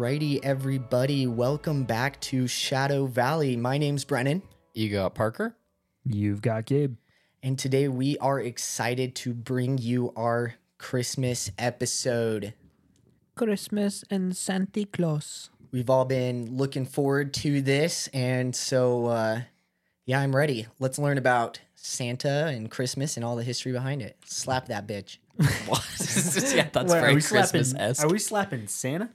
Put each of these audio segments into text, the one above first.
Alrighty, everybody, welcome back to Shadow Valley. My name's Brennan, You got Parker? You've got Gabe. and today we are excited to bring you our Christmas episode. Christmas and Santa Claus. We've all been looking forward to this, and so uh, yeah, I'm ready. Let's learn about Santa and Christmas and all the history behind it. Slap that bitch. What? yeah, that's very Christmas esque. Are we slapping Santa?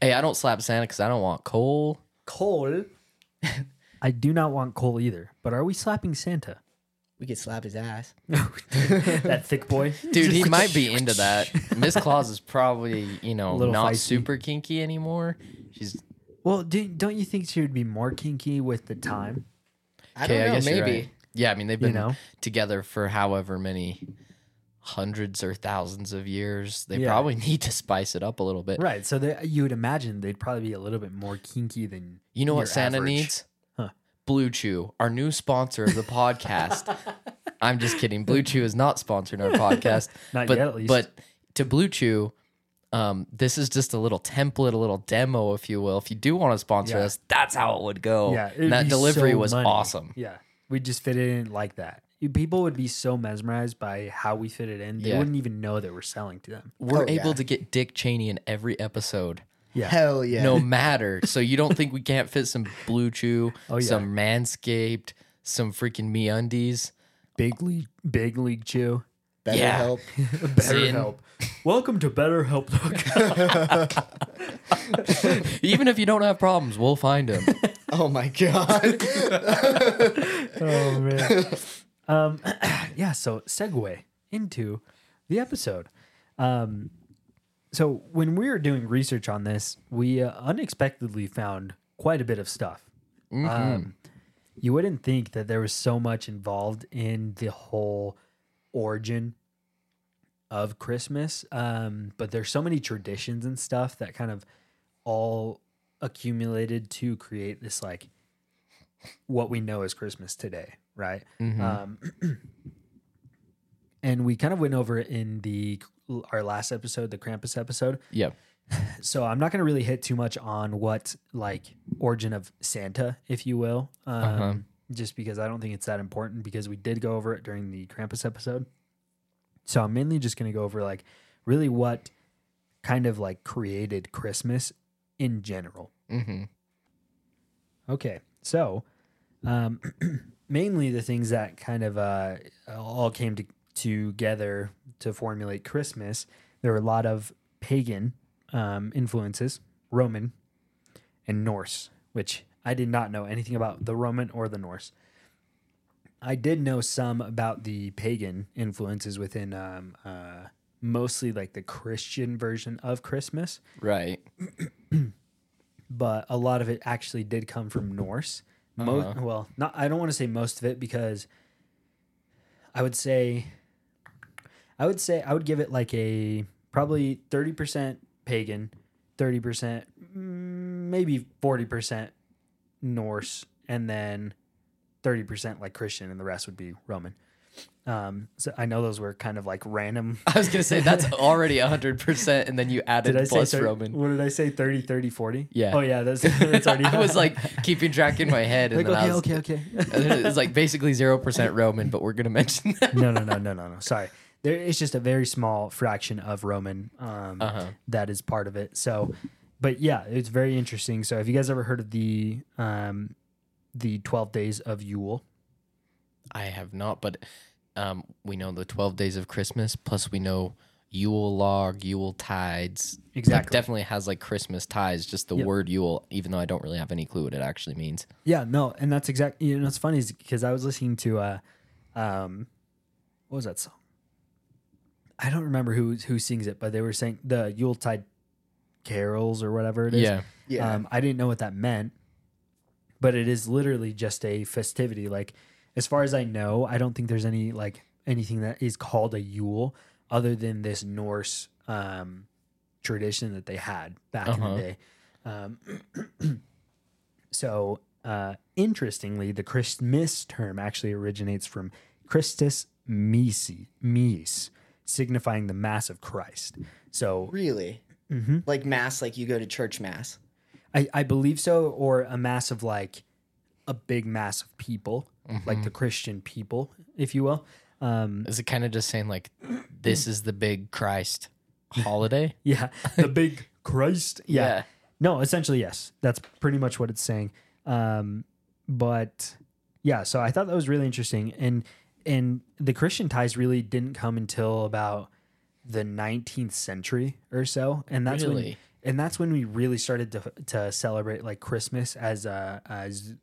Hey, I don't slap Santa because I don't want coal. Cole. I do not want Cole either. But are we slapping Santa? We could slap his ass. that thick boy. Dude, he might be into that. Miss Claus is probably, you know, little not feisty. super kinky anymore. She's Well, do, don't you think she would be more kinky with the time? I okay, don't know, I guess you're maybe. right. Yeah, I mean they've You been know? together for however many hundreds or thousands of years. They Yeah. probably need to spice it up a little bit. Right. So they, you would imagine they'd probably be a little bit more kinky than You know what Santa average. needs? Huh. Blue Chew, our new sponsor of the podcast. I'm just kidding. Blue Chew is not sponsoring our podcast. Not but, yet, at least. But to Blue Chew, um, this is just a little template, a little demo, if you will. If you do want to sponsor Yeah. us, that's how it would go. Yeah, that delivery so was money. awesome. Yeah, we just fit it in like that. You- People would be so mesmerized by how we fit it in, they Yeah. wouldn't even know that we're selling to them. We're Oh, able yeah. to get Dick Cheney in every episode. Yeah, Hell yeah. No matter. So you don't think we can't fit some Blue Chew, Oh, yeah. some Manscaped, some freaking Me Undies? big league, big league chew. Better Yeah. help. Better Zin. help. Welcome to Better Help. Even if you don't have problems, we'll find them. Oh my god. oh man. Um, yeah. So segue into the episode. Um, so when we were doing research on this, we uh, unexpectedly found quite a bit of stuff. Um, you wouldn't think that there was so much involved in the whole origin of Christmas, um, but there's so many traditions and stuff that kind of all accumulated to create this like what we know as Christmas today, right? Um, and we kind of went over it in the our last episode, the Krampus episode. Yeah. So I'm not going to really hit too much on what like origin of Santa, if you will, um, Uh-huh. just because I don't think it's that important because we did go over it during the Krampus episode. So I'm mainly just going to go over like really what kind of like created Christmas in general. Mm-hmm. Okay, so um, mainly the things that kind of uh, all came to, together to formulate Christmas. There were a lot of pagan um, influences, Roman and Norse, which I did not know anything about the Roman or the Norse. I did know some about the pagan influences within um, uh, mostly like the Christian version of Christmas Right. but a lot of it actually did come from Norse. Mo- Uh-huh. Well, not I don't want to say most of it because I would say I would say I would give it like a probably 30% pagan, 30% mm, maybe 40% Norse and then 30% like Christian and the rest would be Roman. Um, so I know those were kind of like random. I was gonna say that's already hundred percent, and then you added Did I say plus thir- Roman. What did I say? 30, 30, 40? Yeah. Oh yeah, that's, that's already I was like keeping track in my head, and like okay, was, okay, okay. it's like basically zero percent Roman, but we're gonna mention that. no, no, no, no, no, no. Sorry. There it's just a very small fraction of Roman um, Uh-huh. that is part of it. So, but yeah, it's very interesting. So, have you guys ever heard of the um, the twelve days of Yule? I have not, but um, we know the twelve days of Christmas. Plus, we know Yule log, Yule tides. Like, Exactly. definitely has like Christmas ties. Just the Yep. word Yule, even though I don't really have any clue what it actually means. Yeah, no, and that's exactly. You know, it's funny because I was listening to uh, um, what was that song? I don't remember who who sings it, but they were saying the Yuletide carols or whatever it is. Yeah. Yeah. Um, I didn't know what that meant, but it is literally just a festivity. Like, as far as I know, I don't think there's any like anything that is called a Yule other than this Norse um, tradition that they had back in Uh-huh. the day. Um, so, uh, interestingly, the Christmas term actually originates from Christus Misi, Mies, signifying the Mass of Christ. So, really? mhm. Like mass, like you go to church mass. I, I believe so, or a mass of like a big mass of people, like the Christian people, if you will. Um, Is it kind of just saying like this is the big Christ holiday? yeah, the big Christ. Yeah. Yeah. No, essentially, yes. That's pretty much what it's saying. Um, but yeah, so I thought that was really interesting, and and the Christian ties really didn't come until about the 19th century or so, and that's when and that's when we really started to to celebrate like Christmas as a as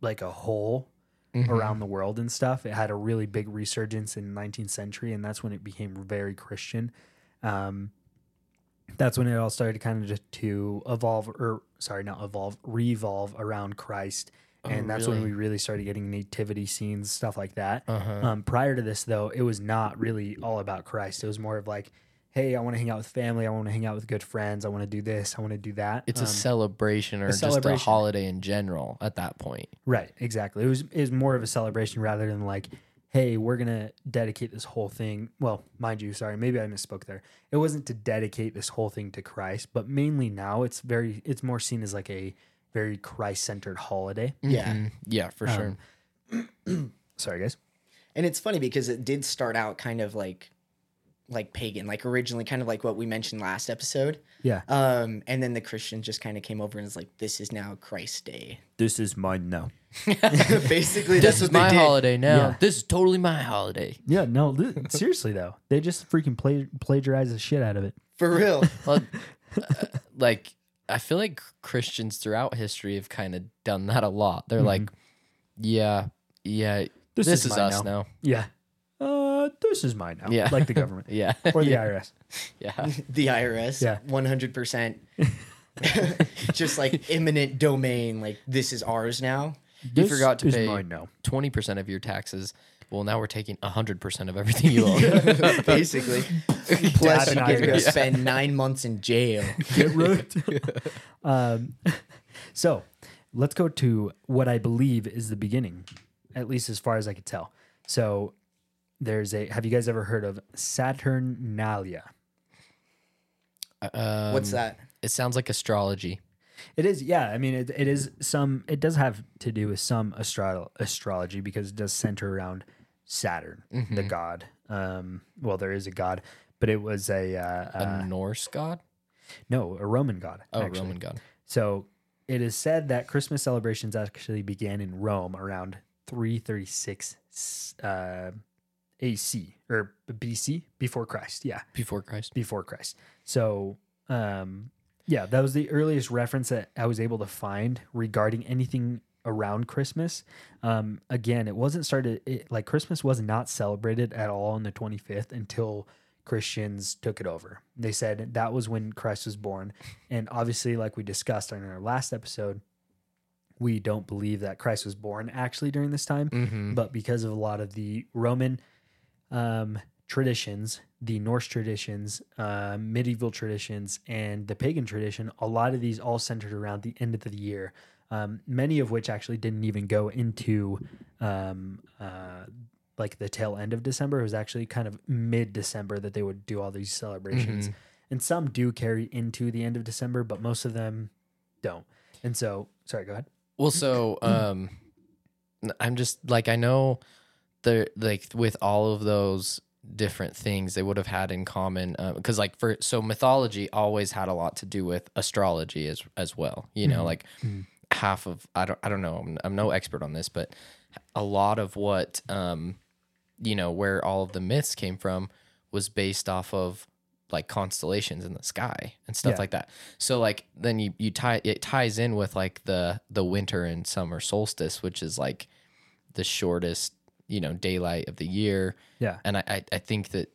like a whole around the world and stuff. It had a really big resurgence in 19th century, and that's when it became very Christian. Um, that's when it all started kind of to evolve, or sorry, not evolve, revolve around Christ. And that's when we really started getting nativity scenes, stuff like that. Uh-huh. Um, prior to this, though, it was not really all about Christ. It was more of like, hey, I want to hang out with family. I want to hang out with good friends. I want to do this. I want to do that. It's Um, a celebration or just celebration. a holiday in general at that point. Right, exactly. It was it was more of a celebration rather than like, hey, we're gonna dedicate this whole thing. Well, mind you, sorry, maybe I misspoke there. It wasn't to dedicate this whole thing to Christ, but mainly now it's very it's more seen as like a very Christ centered holiday. Yeah. Mhm. Yeah, for sure. Sorry, guys. And it's funny because it did start out kind of like like pagan, like originally kind of like what we mentioned last episode. Yeah. Um, and then the Christians just kind of came over and was like, "This is now Christ Day." This is mine now. Basically, This is my did. holiday now. Yeah. This is totally my holiday. Yeah, no, li- seriously though, they just freaking play, plagiarize the shit out of it. for real. Well, uh, like I feel like Christians throughout history have kind of done that a lot. They're like, yeah, yeah, This this, is is, us now. now. Yeah. This is mine now. Yeah. like the government Yeah, or the yeah, IRS. yeah. the IRS. Yeah. one hundred percent. Just like eminent domain. Like this is ours now. You forgot to is pay mine now. twenty percent of your taxes. Well, now we're taking hundred percent of everything you own. Basically. Plus, you Dab get to IRS. spend nine months in jail. Get right. um, so let's go to what I believe is the beginning, at least as far as I could tell. So there's a. Have you guys ever heard of Saturnalia? Um, What's that? It sounds like astrology. It is, yeah. I mean, it, it is some. It does have to do with some astro- astrology because it does center around Saturn, the god. Um, well, there is a god, but it was a, uh, A uh, Norse god? no, a Roman god. Oh, actually. Roman god. So it is said that Christmas celebrations actually began in Rome around 336 uh, AC or BC before Christ. Yeah, Before Christ. before Christ. So, um, yeah, that was the earliest reference that I was able to find regarding anything around Christmas. Um, again, it wasn't started it, like Christmas was not celebrated at all on the 25th until Christians took it over. They said that was when Christ was born. And obviously, like we discussed in our last episode, we don't believe that Christ was born actually during this time Mm-hmm. but because of a lot of the Roman um, traditions, the Norse traditions, uh, medieval traditions, and the pagan tradition, a lot of these all centered around the end of the year. Um, many of which actually didn't even go into um, uh, like the tail end of December. It was actually kind of mid December that they would do all these celebrations. And some do carry into the end of December, but most of them don't. And so, sorry, go ahead. Well, so um, I'm just like I know the like with all of those different things they would have had in common uh, because like for so mythology always had a lot to do with astrology as as well. You know, mm-hmm. like mm-hmm. half of I don't I don't know I'm, I'm no expert on this, but a lot of what um you know where all of the myths came from was based off of like constellations in the sky and stuff Yeah. like that. So like then you you tie it ties in with like the the winter and summer solstice, which is like the shortest you know daylight of the year. Yeah. And I I, I think that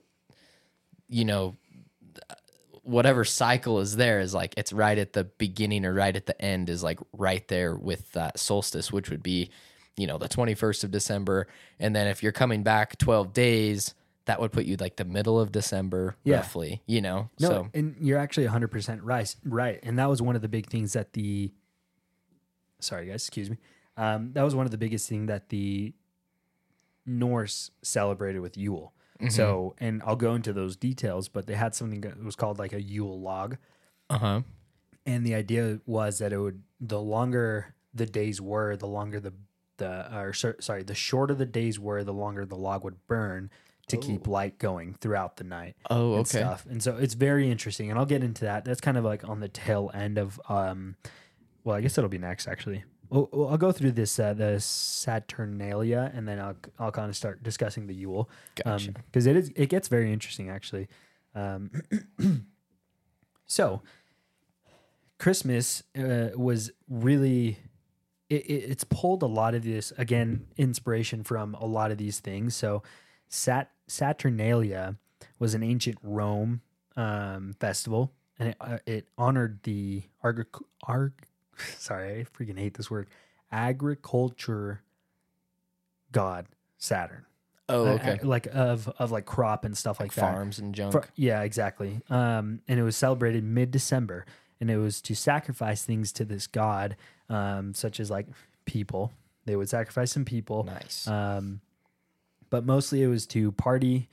you know whatever cycle is there is like it's right at the beginning or right at the end is like right there with that solstice, which would be you know the 21st of December and then if you're coming back 12 days that would put you like the middle of December Yeah. roughly, you know. No, so and you're actually 100% right. Right. And that was one of the big things that the Sorry guys, excuse me. Um, that was one of the biggest thing that the Norse celebrated with Yule. So, and I'll go into those details, but they had something that was called like a Yule log. uh-huh. and the idea was that it would the longer the days were, the longer the the or sorry, the shorter the days were, the longer the log would burn to keep light going throughout the night Oh, and okay. stuff. And so it's very interesting, and I'll get into that. That's kind of like on the tail end of um, well, I guess it'll be next actually. Well, well, I'll go through this uh, the Saturnalia, and then I'll I'll kind of start discussing the Yule Gotcha. because it is it gets very interesting actually. Um, so Christmas uh, was really it, it, it's pulled a lot of this again inspiration from a lot of these things. So Sat Saturnalia was an ancient Rome um, festival, and it, uh, it honored the arg- sorry I freaking hate this word agriculture god Saturn. Oh, Uh, okay. like of of like crop and stuff like, that. Farms and junk. For- yeah, exactly. Um, and it was celebrated mid December, and it was to sacrifice things to this god, um, such as like people. They would sacrifice some people, nice. um, but mostly it was to party,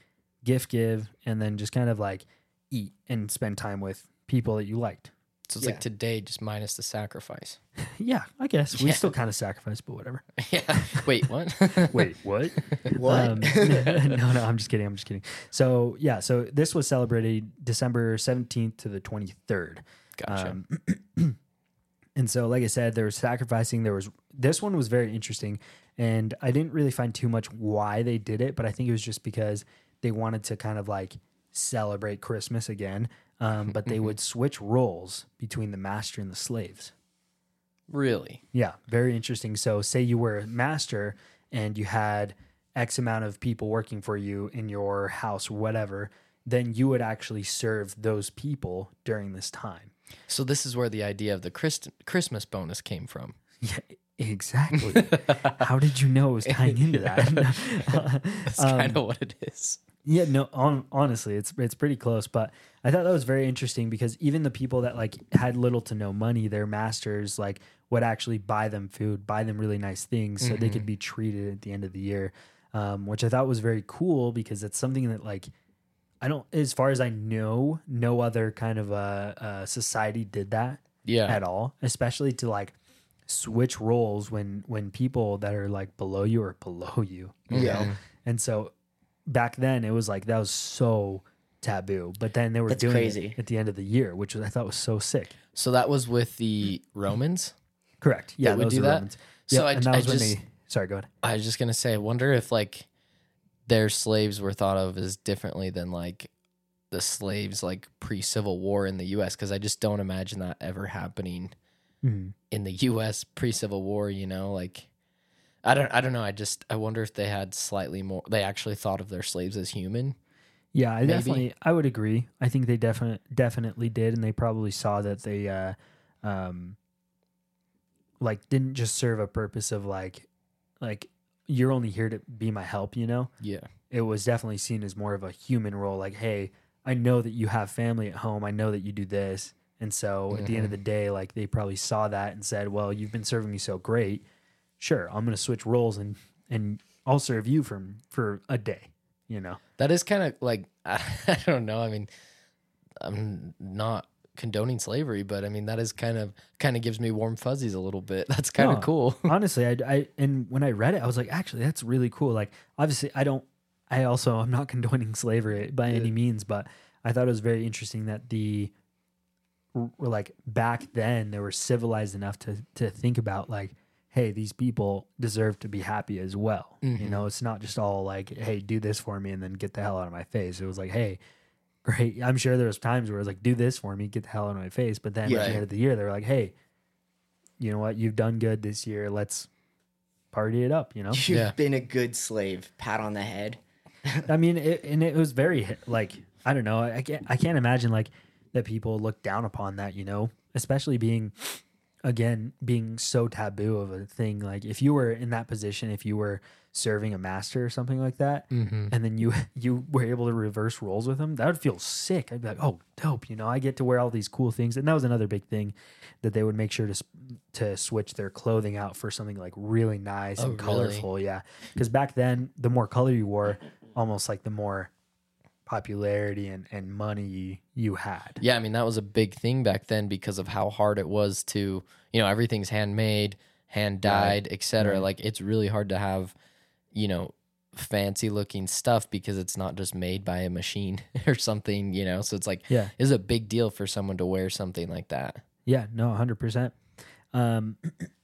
gift give, and then just kind of like eat and spend time with people that you liked. So it's yeah. like today, just minus the sacrifice. Yeah, I guess we Yeah. still kind of sacrifice, but whatever. yeah. Wait, what? Wait, what? What? Um, no, no, I'm just kidding. I'm just kidding. So yeah, so this was celebrated December 17th to the 23rd. Gotcha. Um, and so, like I said, there was sacrificing. There was this one was very interesting, and I didn't really find too much why they did it, but I think it was just because they wanted to kind of like celebrate Christmas again. Um, but they would switch roles between the master and the slaves. really? Yeah, very interesting. So, say you were a master and you had X amount of people working for you in your house whatever, then you would actually serve those people during this time. So this is where the idea of the Christ- Christmas bonus came from. Yeah, exactly. How did you know it was tying into that? That's Um, kind of what it is. Yeah, no, on, honestly, it's it's pretty close. But I thought that was very interesting because even the people that like had little to no money, their masters like would actually buy them food, buy them really nice things, so they could be treated at the end of the year, um, which I thought was very cool because it's something that like I don't, as far as I know, no other kind of uh, uh, society did that Yeah. at all, especially to like switch roles when when people that are like below you are below you. you Yeah. know? And so back then it was like that was so taboo. But then they were That's doing crazy. it at the end of the year, which was, I thought was so sick. So that was with the Romans. Correct. Yeah, They would do that? Romans. So yeah, I- and that I was when just- they sorry, go ahead. I was just gonna say, I wonder if like their slaves were thought of as differently than like the slaves like pre Civil War in the U.S. Because I just don't imagine that ever happening Mhm. in the U.S. pre Civil War. You know, like I don't, I don't know. I just I wonder if they had slightly more. They actually thought of their slaves as human. Yeah, I Maybe. definitely I would agree. I think they definitely definitely did, and they probably saw that they uh um like didn't just serve a purpose of like like you're only here to be my help, you know? Yeah, It was definitely seen as more of a human role, like, hey, I know that you have family at home, I know that you do this. And so at the end of the day, like they probably saw that and said, Well, you've been serving me so great. Sure, I'm gonna switch roles and and I'll serve you for for a day, you know. that is kind of like I, don't know. I mean, I'm not condoning slavery, but I mean that is kind of kind of gives me warm fuzzies a little bit. That's kind of No. cool. honestly I, I and when i read it i was like actually that's really cool like obviously i don't i also i'm not condoning slavery by any means but i thought it was very interesting that the were like back then they were civilized enough to to think about like hey these people deserve to be happy as well. You Mhm. know it's not just all like hey do this for me and then get the hell out of my face. It was like hey great. I'm sure there was times where it was like do this for me get the hell out of my face. But then at the end of the year they were like hey you know what? You've done good this year. Let's party it up you know? You've Yeah. been a good slave. Pat on the head. i mean it, and it was very like i don't know. I can't i can't imagine like that people look down upon that you know? Especially being again being so taboo of a thing like if you were in that position if you were serving a master or something like that Mm-hmm. and then you you were able to reverse roles with them that would feel sick i'd be like oh dope you know i get to wear all these cool things and that was another big thing that they would make sure to to switch their clothing out for something like really nice Oh, and really? colorful yeah because back then the more color you wore almost like the more popularity and, and money you had. Yeah, I mean that was a big thing back then because of how hard it was to, you know, everything's handmade, hand dyed, etc. right. Like it's really hard to have, you know, fancy looking stuff because it's not just made by a machine or something, you know. So it's like Yeah. it's a big deal for someone to wear something like that. Yeah, no, 100%. Um,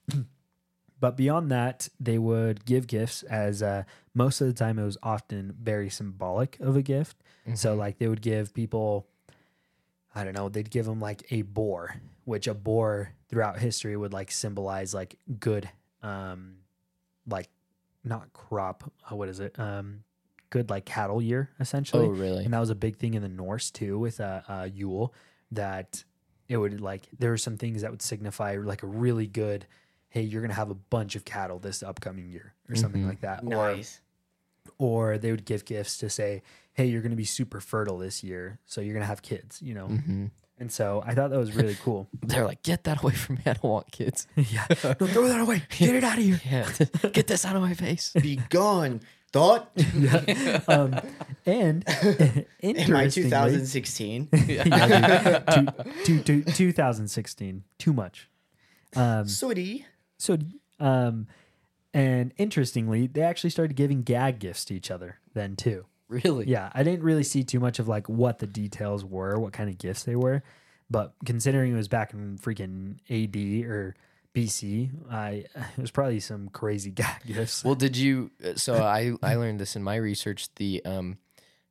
but beyond that, they would give gifts as uh, most of the time it was often very symbolic of a gift. So, like, they would give people, I don't know, they'd give them like a boar, which a boar throughout history would like symbolize like good, um, like not crop, uh, what is it? Um, good like cattle year essentially. Oh, really? And that was a big thing in the Norse too with uh, uh, Yule that it would like there were some things that would signify like a really good hey you're gonna have a bunch of cattle this upcoming year or something Mhm. like that or Nice. or they would give gifts to say hey you're gonna be super fertile this year so you're gonna have kids you know hmm and so I thought that was really cool They're like, get that away from me. I don't want kids. yeah no throw that away get it out of here Yeah, get this out of my face. Be gone, thought. yeah um, and In my interestingly 2016. yeah, dude, two, two, two, 2016 too much um, Sooty. So, um, and interestingly, they actually started giving gag gifts to each other then too. Really? Yeah, I didn't really see too much of like what the details were, what kind of gifts they were, but considering it was back in freaking AD or BC, I it was probably some crazy gag gifts. Well, did you? uh, So I I learned this in my research. The um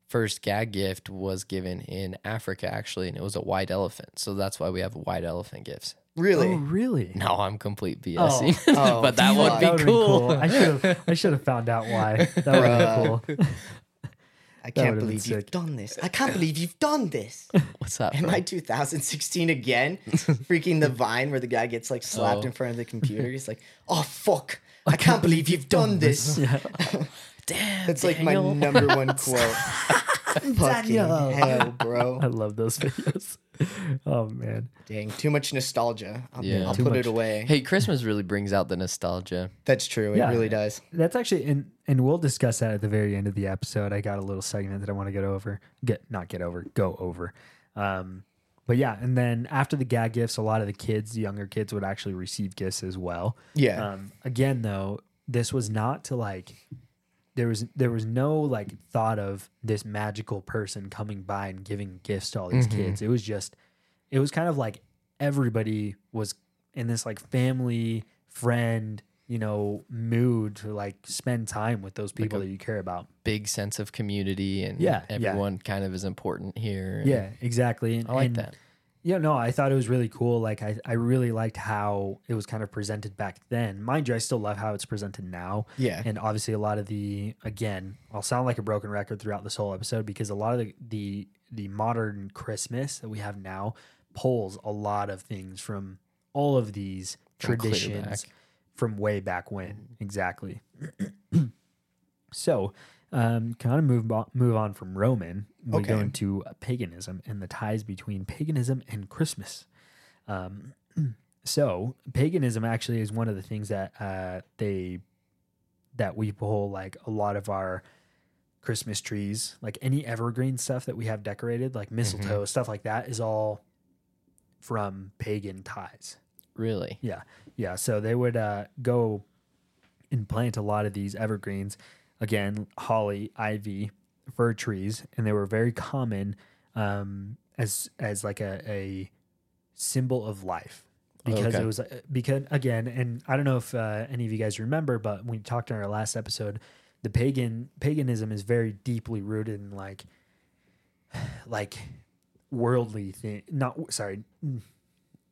first gag gift was given in Africa actually, and it was a white elephant. So that's why we have white elephant gifts. Really? Oh, really? No, I'm complete BSing, Oh, but that would be That would've been cool. I should have I should have found out why. That would have been cool. I can't believe you've sick. done this. I can't believe you've done this. What's that? Am bro? I 2016 again? Freaking the vine where the guy gets like slapped Oh. in front of the computer. He's like, oh, fuck. I can't believe you've done this. Yeah. Damn, That's like my number one quote. Fucking Daniel. hell, bro. I love those videos. Oh man. Dang, too much nostalgia. I'll, Yeah. I'll Too put much. it away. Hey, Christmas really brings out the nostalgia. That's true. Yeah. It really does. That's actually and and we'll discuss that at the very end of the episode. I got a little segment that I want to get over. Get not get over, go over. Um but yeah, and then after the gag gifts, a lot of the kids, the younger kids would actually receive gifts as well. Yeah. Um again though, this was not to like there was there was no like thought of this magical person coming by and giving gifts to all these Mhm. kids. It was just it was kind of like everybody was in this like family friend you know mood to like spend time with those people a- that you care about Big sense of community, and Yeah, yeah. everyone kind of is important here. yeah exactly and, I like and, that. Yeah no i thought it was really cool like I, I really liked how it was kind of presented back then. Mind you i still love how it's presented now. Yeah. and obviously a lot of the again i'll sound like a broken record throughout this whole episode because a lot of the the, the modern christmas that we have now pulls a lot of things from all of these traditions from way back when. Exactly. So um, kind of move on, move on from roman we go into paganism and the ties between paganism and christmas um, so paganism actually is one of the things that uh, they that we pull like a lot of our Christmas trees, like any evergreen stuff that we have decorated, like mistletoe, stuff like that, is all from pagan ties. Really? Yeah, yeah. So they would uh, go and plant a lot of these evergreens, again, holly, ivy, fir trees, and they were very common um, as as like a, a symbol of life because Okay. it was uh, because again, and I don't know if uh, any of you guys remember, but we talked in our last episode, the pagan paganism is very deeply rooted in like like worldly thing. Not sorry,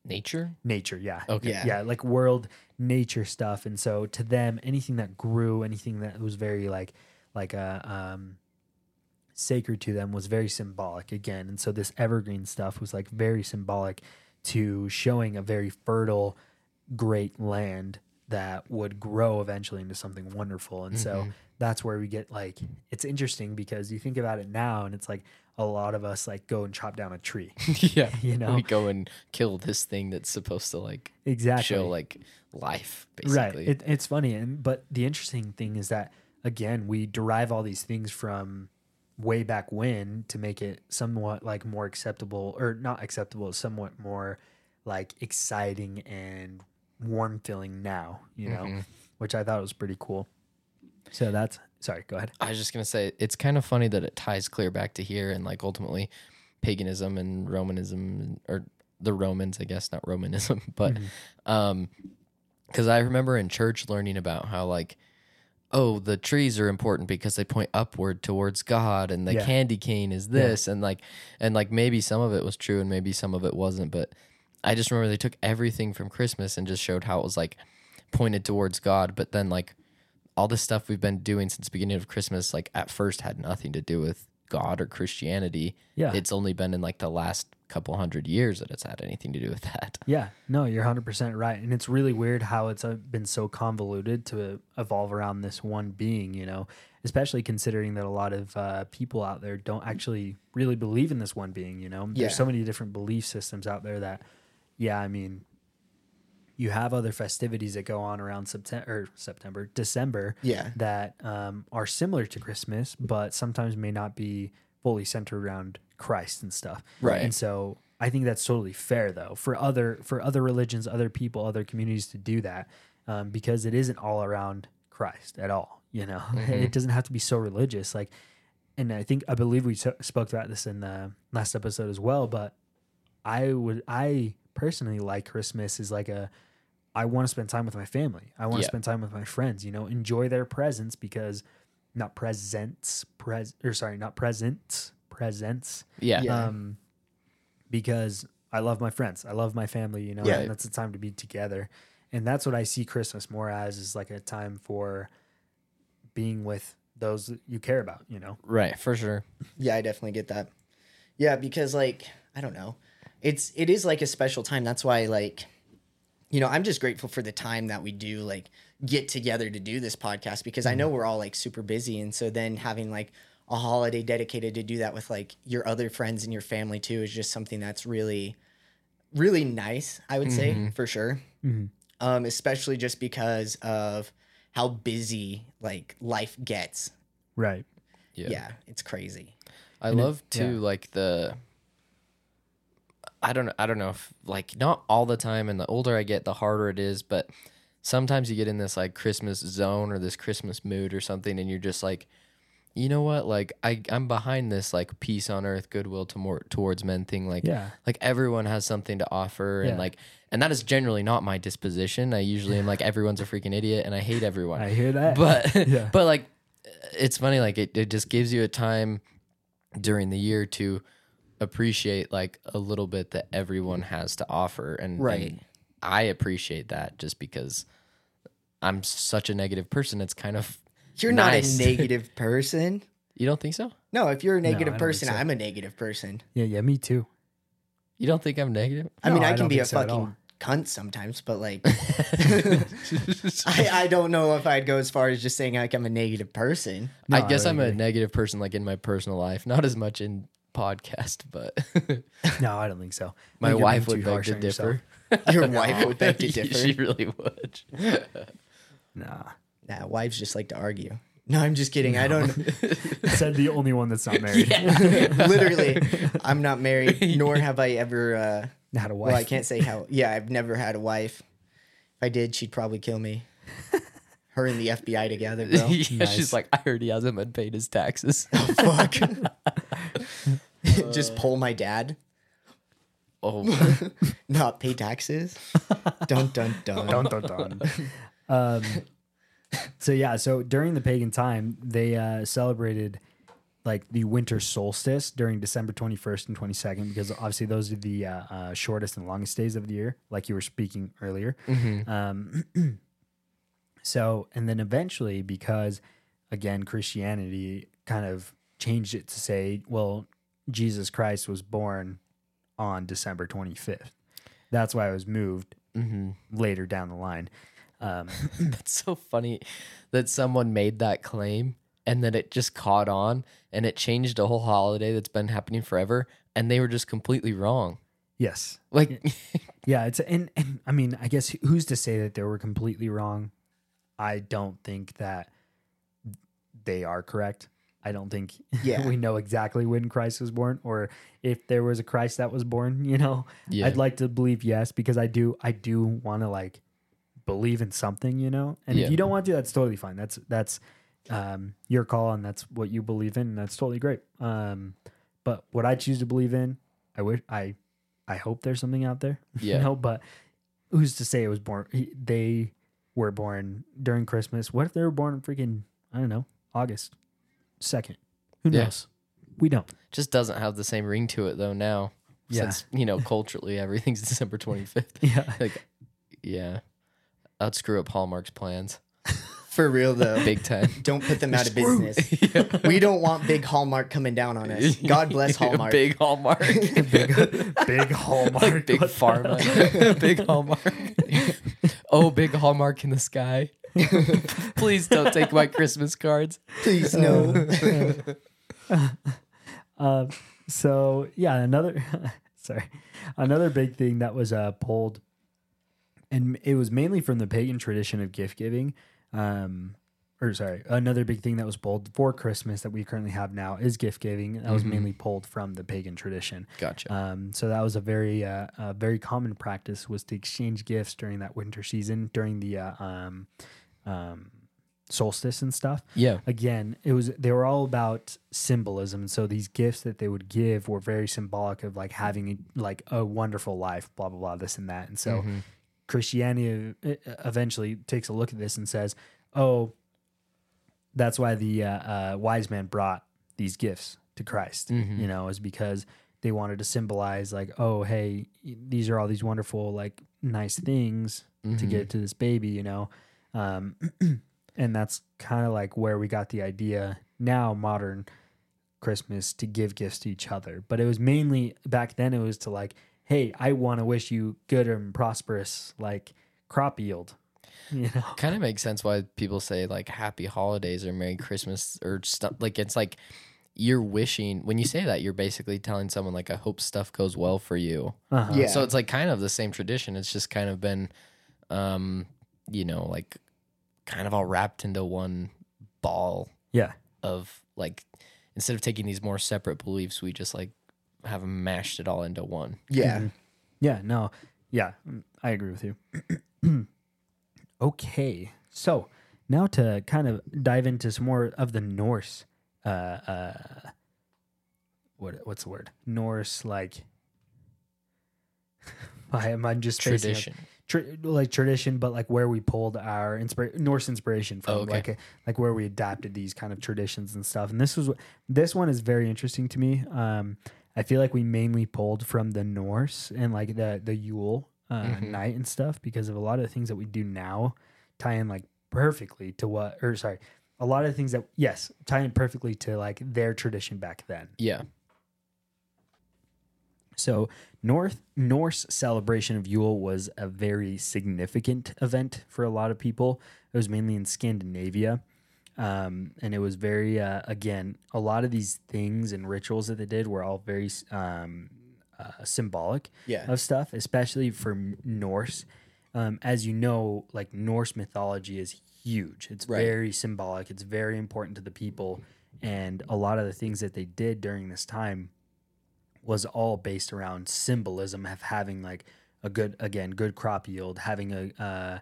Nature? nature. Yeah, Okay. Yeah. yeah, like world nature stuff. And so to them, anything that grew, anything that was very like like a um sacred to them was very symbolic again. And so this evergreen stuff was like very symbolic to showing a very fertile, great land that would grow eventually into something wonderful. And so Mhm. That's where we get like it's interesting because you think about it now and it's like a lot of us like go and chop down a tree. yeah. You know? we go and kill this thing that's supposed to like Exactly. show like life, basically. Right. It, it's funny, and but the interesting thing is that again we derive all these things from way back when to make it somewhat like more acceptable or not acceptable, somewhat more like exciting and warm feeling now, you know, Mhm. which I thought was pretty cool. So that's sorry, go ahead. I was just gonna say it's kind of funny that it ties clear back to here and like ultimately paganism and Romanism or the Romans, I guess, not Romanism, but um, because I remember in church learning about how like. Oh, the trees are important because they point upward towards God, and the Yeah. candy cane is this, and like, and like maybe some of it was true, and maybe some of it wasn't. But I just remember they took everything from Christmas and just showed how it was like pointed towards God, but then like all this stuff we've been doing since the beginning of Christmas, like at first had nothing to do with God or Christianity. Yeah. It's only been in like the last couple hundred years that it's had anything to do with that. Yeah, no, you're 100% right. And it's really weird how it's been so convoluted to evolve around this one being, you know, especially considering that a lot of uh, people out there don't actually really believe in this one being, you know. Yeah. There's so many different belief systems out there that, yeah, I mean, you have other festivities that go on around September, or September, December Yeah. that um, are similar to Christmas, but sometimes may not be fully centered around Christ and stuff. Right. And so I think that's totally fair, though, for other for other religions, other people, other communities to do that, um, because it isn't all around Christ at all. You know, it doesn't have to be so religious. Like, and I think I believe we so- spoke about this in the last episode as well. But I would, I personally like Christmas is like a I want to spend time with my family. I want to Yeah. spend time with my friends, you know, enjoy their presence because not presents, pres or sorry, not presents, presents. Yeah. Yeah. Um because I love my friends. I love my family, you know, Yeah. and that's a time to be together. And that's what I see Christmas more as is like a time for being with those you care about, you know. Right, for sure. Yeah, I definitely get that. Yeah, because like I don't know, it's it is like a special time. That's why like, you know, I'm just grateful for the time that we do like get together to do this podcast because I know we're all like super busy, and so then having like a holiday dedicated to do that with like your other friends and your family too is just something that's really, really nice. I would say for sure. Mhm. Um, especially just because of how busy like life gets. Right. Yeah. yeah it's crazy. I And it- love too yeah. like the I don't I don't know if like not all the time and the older I get the harder it is, but sometimes you get in this like Christmas zone or this Christmas mood or something and you're just like you know what like I I'm behind this like peace on earth goodwill to more towards men thing like Yeah. like everyone has something to offer and like and that is generally not my disposition. I usually am like everyone's a freaking idiot and I hate everyone I hear that. but Yeah. but like it's funny like it, it just gives you a time during the year to appreciate like a little bit that everyone has to offer and, Right. and i appreciate that just because i'm such a negative person it's kind of You're Nice. not a negative person. you don't think so No, if you're a negative don't person, so. I'm a negative person. yeah, yeah, me too. you don't think i'm negative I No, mean, I I can be a so fucking cunt sometimes, but like, I, I don't know if I'd go as far as just saying like I'm a negative person. No, i guess would i'm a negative person like in my personal life not as much in podcast but No, I don't think so. My wife would beg to differ Your wife would beg to differ. she really would Nah. Nah, wives just like to argue. No, I'm just kidding. I don't. Said the only one that's not married. literally, I'm not married, nor have I ever. Uh, Not a wife. well, I can't say how. Yeah, I've never had a wife. If I did, she'd probably kill me. Her and the FBI together, bro. yeah, Nice. she's like, I heard he hasn't been paid his taxes. Oh, Fuck. just pull my dad. oh, Not pay taxes. dun dun dun. dun dun dun. um, so yeah, so during the pagan time, they uh, celebrated like the winter solstice during December 21st and 22nd because obviously those are the uh, uh, shortest and longest days of the year, like you were speaking earlier. Um, so, and then eventually, because again, Christianity kind of changed it to say, well, Jesus Christ was born on December 25th. That's why I was moved hmm later down the line. Um, that's so funny that someone made that claim and then it just caught on and it changed a whole holiday that's been happening forever and they were just completely wrong. yes. Like, Yeah. It's and, and I mean, I guess who's to say that they were completely wrong? I don't think that they are correct. I don't think Yeah. we know exactly when Christ was born or if there was a Christ that was born, you know. Yeah. I'd like to believe yes because I do I do want to like believe in something, you know. And Yeah. if you don't want to, that's totally fine. That's that's um, your call and that's what you believe in. And that's totally great. Um, but what I choose to believe in, I wish I I hope there's something out there. Yeah. You know, but who's to say it was born he- they were born during Christmas. What if they were born in freaking I don't know, August 2nd? Who Yeah. knows? We don't. Just doesn't have the same ring to it though now. Yeah. Since, you know, culturally everything's December 25th. Yeah. Like, yeah. I'd screw up Hallmark's plans. For real though. Big time. Don't put them out of business. We don't want big Hallmark coming down on us. God bless Hallmark. Big Hallmark. big big hallmark. like big What pharma. big Hallmark. oh, big Hallmark in the sky. Please don't take my Christmas cards. Please no. Um, so yeah, another sorry, another big thing that was uh, pulled, and it was mainly from the pagan tradition of gift giving. Um, or sorry, another big thing that was pulled for Christmas that we currently have now is gift giving. That was mainly pulled from the pagan tradition. Gotcha. Um, so that was a very, uh, a very common practice was to exchange gifts during that winter season, during the uh, um, um, solstice and stuff yeah. again it was they were all about symbolism so these gifts that they would give were very symbolic of like having like a wonderful life blah blah blah this and that and so Mm-hmm. christianity uh, eventually takes a look at this and says oh that's why the uh, uh, wise man brought these gifts to christ Mhm. you know is because they wanted to symbolize like oh hey these are all these wonderful like nice things to Mhm. give to this baby you know um, and that's kind of like where we got the idea now modern christmas to give gifts to each other but it was mainly back then it was to like hey i want to wish you good and prosperous like crop yield you know kind of makes sense why people say like happy holidays or merry christmas or stuff like it's like you're wishing when you say that you're basically telling someone like i hope stuff goes well for you uh-huh. Yeah. so it's like kind of the same tradition it's just kind of been um you know like kind of all wrapped into one ball yeah of like instead of taking these more separate beliefs we just like have mashed it all into one Yeah. Mhm. yeah no yeah mm, i agree with you okay so now to kind of dive into some more of the norse uh uh what what's the word norse like I am I'm just spacing out. tradition Like tradition, but like where we pulled our inspira- Norse inspiration from, Oh, okay. like like where we adapted these kind of traditions and stuff. And this was this one is very interesting to me. Um, I feel like we mainly pulled from the Norse and like the the Yule uh, Mhm. night and stuff because of a lot of the things that we do now tie in like perfectly to what or sorry, a lot of the things that yes tie in perfectly to like their tradition back then. yeah So North Norse celebration of Yule was a very significant event for a lot of people. It was mainly in Scandinavia. Um, and it was very uh, again a lot of these things and rituals that they did were all very um, uh, symbolic Yeah. of stuff, especially for Norse. Um, as you know, like Norse mythology is huge. It's Right. very symbolic. It's very important to the people, and a lot of the things that they did during this time was all based around symbolism of having like a good again good crop yield, having a uh,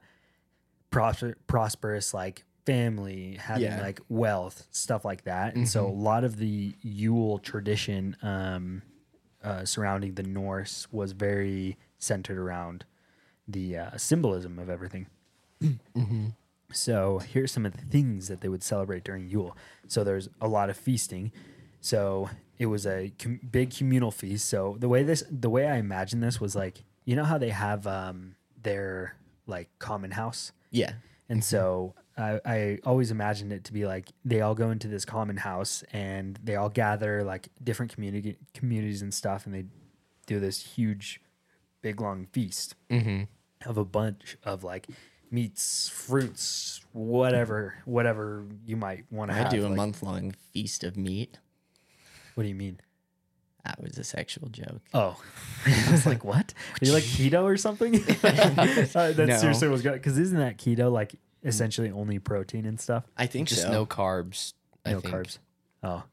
prosper, prosperous like family, having Yeah. like wealth, stuff like that. And so a lot of the Yule tradition um, uh, surrounding the Norse was very centered around the uh, symbolism of everything. So here's some of the things that they would celebrate during Yule. So there's a lot of feasting. So it was a com- big communal feast. So the way this, the way I imagine this was like, you know how they have um, their like common house, Yeah. and so I, I always imagined it to be like they all go into this common house and they all gather like different community communities and stuff, and they do this huge, big long feast mm-hmm. of a bunch of like meats, fruits, whatever, whatever you might want to I have. do a like- month long feast of meat. What do you mean? That was a sexual joke. Oh, I was like, what? Are you like keto or something? uh, that's No. seriously was good. Because isn't that keto like essentially only protein and stuff? I think just so. no carbs I no think. carbs. Oh,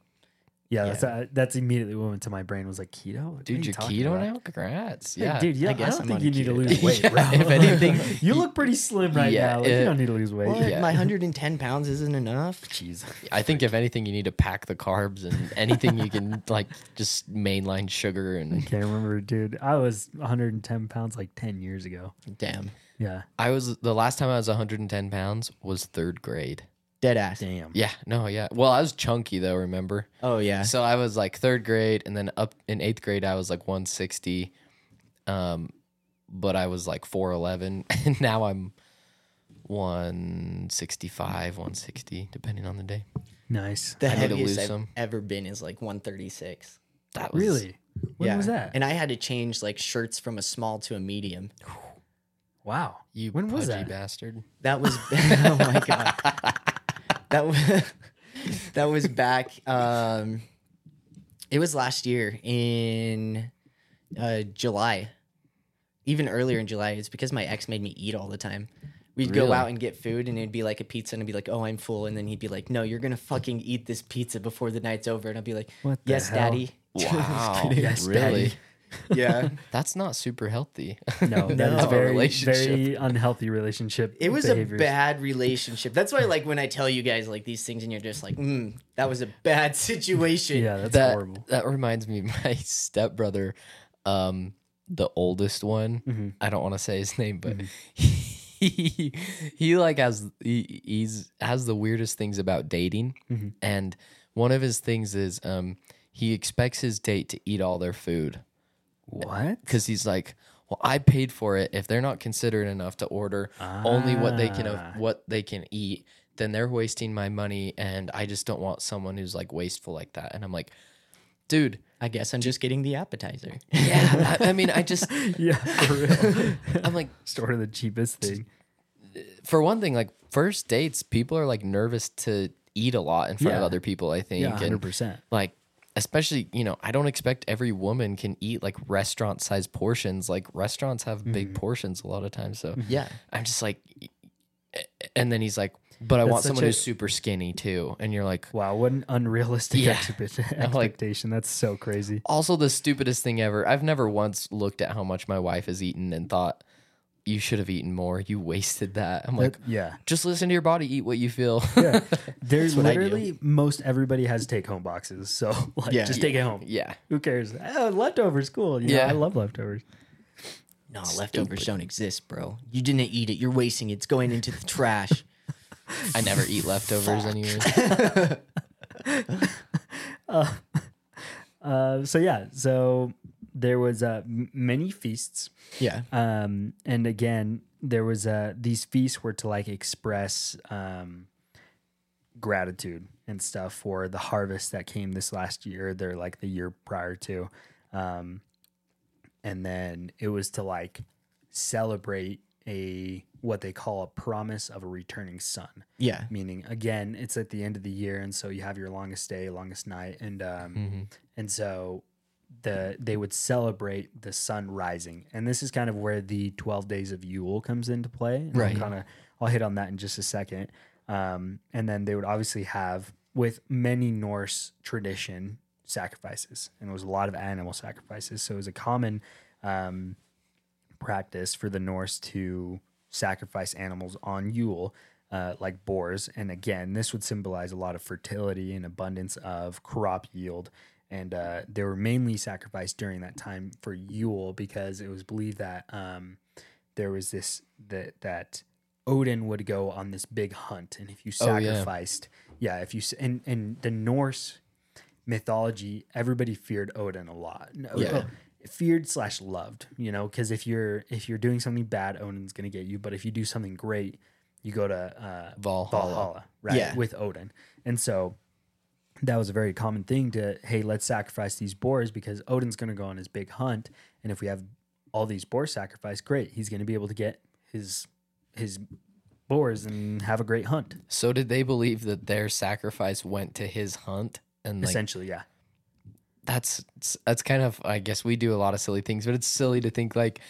yeah. That's uh, that's immediately what went to my brain was like keto. What Dude, you you're keto about? now? Congrats. Hey, Yeah. dude. Yeah, I, guess don't I'm think you a need to lose weight, Yeah, bro. if anything, you look pretty slim right Yeah, now. Like, you don't need to lose weight. What? Yeah. My 110 pounds isn't enough. Jeez. I think if anything, you need to pack the carbs and anything you can like just mainline sugar and. I and can't remember, dude. I was 110 pounds like 10 years ago. Damn. Yeah. I was the last time I was 110 pounds was third grade. Dead ass. Damn. Yeah, no, yeah. Well, I was chunky though, remember? Oh yeah. So I was like third grade, and then up in eighth grade, I was like 160. Um, but I was like 4'11, and now I'm 165, 160, depending on the day. Nice. The I need to heaviest lose I've some. ever been is like 136. That was Really? When was that? And I had to change like shirts from a small to a medium. wow. you When was pudgy that? bastard. That was oh my god. That was that was back. Um, it was last year in uh, July, even earlier in July. It's because my ex made me eat all the time. We'd go out and get food, and it'd be like a pizza, and I'd be like, "Oh, I'm full," and then he'd be like, "No, you're gonna fucking eat this pizza before the night's over," and I'd be like, What "Yes, hell? daddy." Wow, Yes, really? daddy. yeah. That's not super healthy. No, No. that is Of a very, relationship. very unhealthy relationship. It was behaviors. a bad relationship. That's why, like, when I tell you guys like these things, and you're just like, mm, "That was a bad situation." Yeah, that's that horrible. that reminds me, my stepbrother, um, the oldest one. Mhm. I don't want to say his name, but he he like has he, he's has the weirdest things about dating, Mhm. and one of his things is um he expects his date to eat all their food What? because he's like. Well, I paid for it. If they're not considerate enough to order only what they can Ah. what they can eat, then they're wasting my money, and I just don't want someone who's like wasteful like that. And I'm like, dude, I guess I'm just getting the appetizer. yeah. I, I mean, I just, Yeah, for real. I'm like, sort of the cheapest thing. for one thing, like first dates, people are like nervous to eat a lot in front of other people. I think, Yeah, hundred percent. like especially you know i don't expect every woman can eat like restaurant sized portions like restaurants have Mm-hmm. big portions a lot of times so Yeah. i'm just like and then he's like but i That's want someone a- who's super skinny too and you're like Wow, what an unrealistic Yeah. expe- I'm like- expectation. That's so crazy. also the stupidest thing ever i've never once looked at how much my wife has eaten and thought you should have eaten more you wasted that i'm like That- yeah, just listen to your body eat what you feel yeah. There's what I do. literally most everybody has take home boxes, so like, Yeah. just take it home. yeah Who cares? Oh, leftovers, cool. You know, Yeah. I love leftovers. No, leftovers don't exist, bro. You didn't eat it. You're wasting it. It's going into the trash. i never eat leftovers anyways Uh, so yeah, so there was uh, m- many feasts, yeah. um, and again, there was uh, these feasts were to like express um, gratitude and stuff for the harvest that came this last year. They're like the year prior to, um, and then it was to like celebrate a what they call a promise of a returning sun. Yeah. meaning again it's at the end of the year and so you have your longest day longest night and um Mhm. and so the they would celebrate the sun rising and this is kind of where the 12 days of yule comes into play and Right. i'll kind of i'll hit on that in just a second um and then they would obviously have with many norse tradition sacrifices and it was a lot of animal sacrifices so it was a common um practice for the norse to sacrifice animals on yule uh, like boars. And again, this would symbolize a lot of fertility and abundance of crop yield. And uh, they were mainly sacrificed during that time for Yule because it was believed that um, there was this that that Odin would go on this big hunt, and if you Oh, yeah. sacrificed, yeah, if you and and the Norse mythology, everybody feared Odin a lot. No, Yeah. feared slash loved, you know, because if you're if you're doing something bad, Odin's gonna get you. But if you do something great, you go to uh, Valhalla. Valhalla, right? Yeah. With Odin. And so that was a very common thing to, hey, let's sacrifice these boars because Odin's going to go on his big hunt. And if we have all these boars sacrificed, great. He's going to be able to get his his boars and have a great hunt. So did they believe that their sacrifice went to his hunt? And like essentially, yeah. that's that's kind of I guess we do a lot of silly things, but it's silly to think like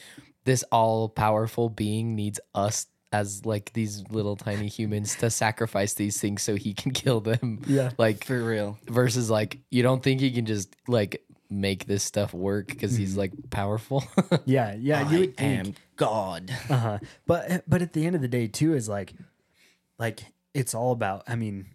this all powerful being needs us as like these little tiny humans to sacrifice these things so he can kill them. Yeah. Like For real. versus like you don't think he can just like make this stuff work because he's like powerful. Yeah, yeah. you I would think, God. uh-huh. But but at the end of the day, too, is like, like it's all about. I mean,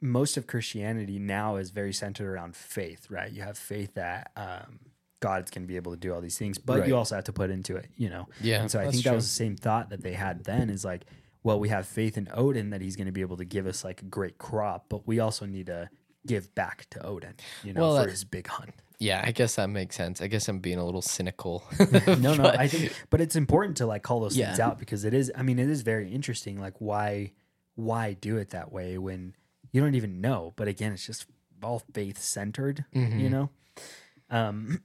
most of Christianity now is very centered around faith, right? You have faith that um, God's going to be able to do all these things, but Right. you also have to put into it, you know. Yeah, And so I think that true. was the same thought that they had then. Is like, well, we have faith in Odin that he's going to be able to give us like a great crop, but we also need to give back to Odin, you know, Well, for that- his big hunt. yeah, I guess that makes sense. I guess I'm being a little cynical. no, no. I think, but it's important to like call those things out because it is. I mean, it is very interesting. Like, why, why do it that way when you don't even know? But again, it's just all faith centered. Mm-hmm. You know. Um,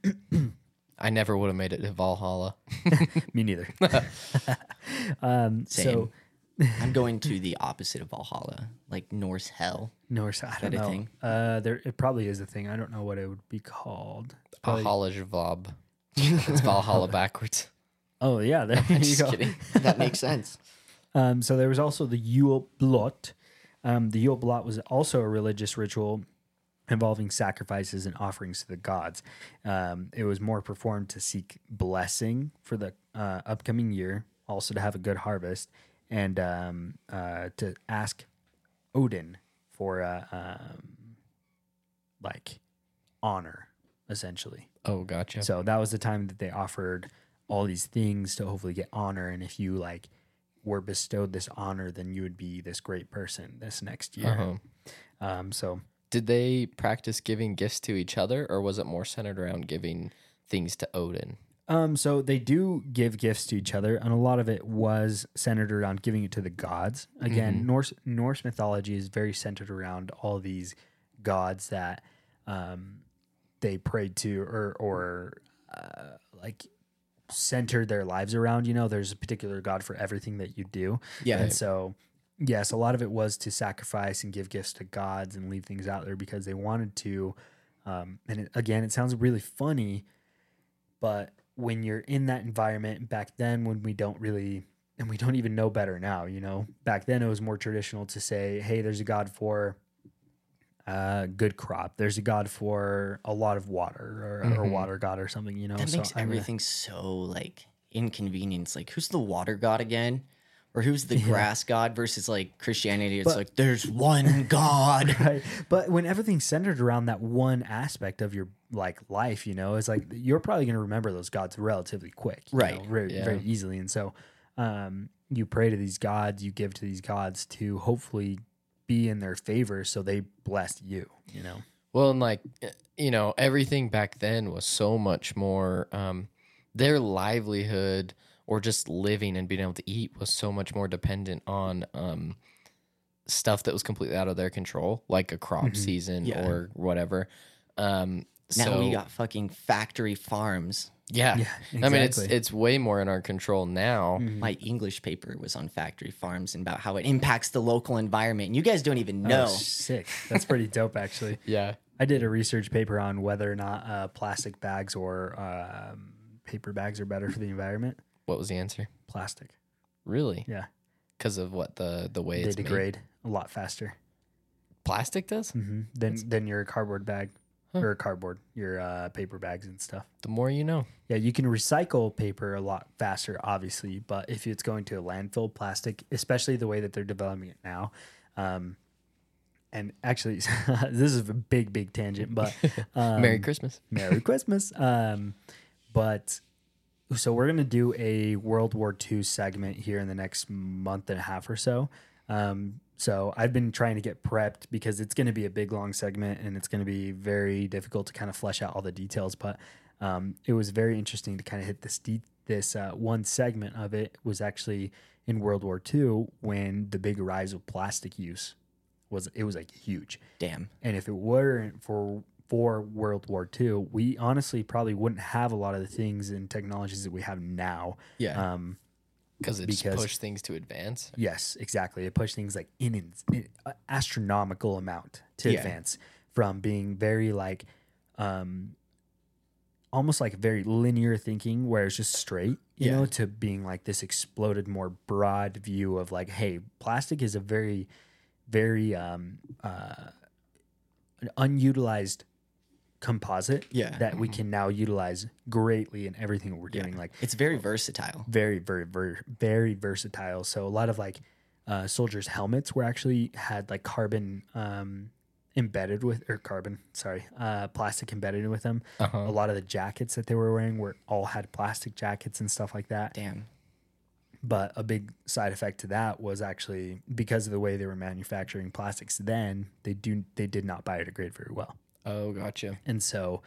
I never would have made it to Valhalla. me neither. um, so I'm going to the opposite of Valhalla, like Norse hell. Norse. I don't know. thing? Uh, there it probably is a thing. I don't know what it would be called. Probably- Valhalla Javob. It's Valhalla backwards. Oh yeah, there you Just go. kidding. That makes sense. Um, so there was also the Yule Blot. Um, the Yule Blot was also a religious ritual involving sacrifices and offerings to the gods. Um, it was more performed to seek blessing for the uh, upcoming year, also to have a good harvest, and um, uh, to ask Odin for uh, um, like honor, essentially. Oh, gotcha. So that was the time that they offered all these things to hopefully get honor. And if you like were bestowed this honor, then you would be this great person this next year. Uh-huh. Um, so Did they practice giving gifts to each other, or was it more centered around giving things to Odin? um, so they do give gifts to each other, and a lot of it was centered around giving it to the gods. Again, Norse Norse mythology is very centered around all these gods that um, they prayed to or or uh, like centered their lives around. You know, there's a particular god for everything that you do. Yeah. And so, yes, a lot of it was to sacrifice and give gifts to gods and leave things out there because they wanted to. Um, and it, again, it sounds really funny, but when you're in that environment back then, when we don't really, and we don't even know better now, you know, back then it was more traditional to say, hey, there's a god for a good crop. There's a god for a lot of water or, or water god or something, you know. That So makes I'm gonna- everything so like inconvenience. Like, who's the water god again? Or who's the grass god versus like Christianity? It's But- like there's one God. right but when everything's centered around that one aspect of your like life you know it's like you're probably going to remember those gods relatively quick you Right. know, very, Yeah. very easily and so um you pray to these gods you give to these gods to hopefully be in their favor so they bless you you know Well, and like eh, you know, everything back then was so much more. Um, their livelihood or just living and being able to eat was so much more dependent on um, stuff that was completely out of their control, like a crop season Yeah. or whatever. Um, now so we got fucking factory farms. yeah, Yeah, I mean it's it's way more in our control now. My English paper was on factory farms and about how it impacts the local environment. And you guys don't even know. oh, sick that's pretty dope actually Yeah, i did a research paper on whether or not uh, plastic bags or um, paper bags are better for the environment what was the answer? plastic Really? yeah Because of what the the way they it's made? degrade a lot faster Plastic does. mm-hmm. than than your cardboard bag or cardboard, your uh, paper bags and stuff. The more you know. Yeah, you can recycle paper a lot faster, obviously, but if it's going to a landfill, plastic, especially the way that they're developing it now, um, and actually, this is a big, big tangent, but um, Merry Christmas. Merry Christmas. Um, but so we're gonna do a World War II segment here in the next month and a half or so. Um, so I've been trying to get prepped because it's going to be a big long segment and it's going to be very difficult to kind of flesh out all the details. But um, it was very interesting to kind of hit this de- this uh, one segment of it was actually in World War II when the big rise of plastic use was it was like huge. Damn. And if it weren't for for World War II, we honestly probably wouldn't have a lot of the things and technologies that we have now. Yeah. Um, Because it Because- pushed things to advance. yes, exactly. It pushed things like in an in astronomical amount to Yeah. advance from being very like um, almost like very linear thinking where it's just straight, you Yeah. know, to being like this exploded, more broad view of like, hey, plastic is a very, very um, uh, an unutilized composite Yeah. that we can now utilize greatly in everything we're doing. Like It's very versatile. very, very, very, very versatile. So a lot of like uh, soldiers' helmets were actually had like carbon um, embedded with, or carbon, sorry, uh, plastic embedded with them. Uh-huh. A lot of the jackets that they were wearing were all had plastic jackets and stuff like that. Damn. But a big side effect to that was actually because of the way they were manufacturing plastics then, they do they did not biodegrade very well. Oh, gotcha. And so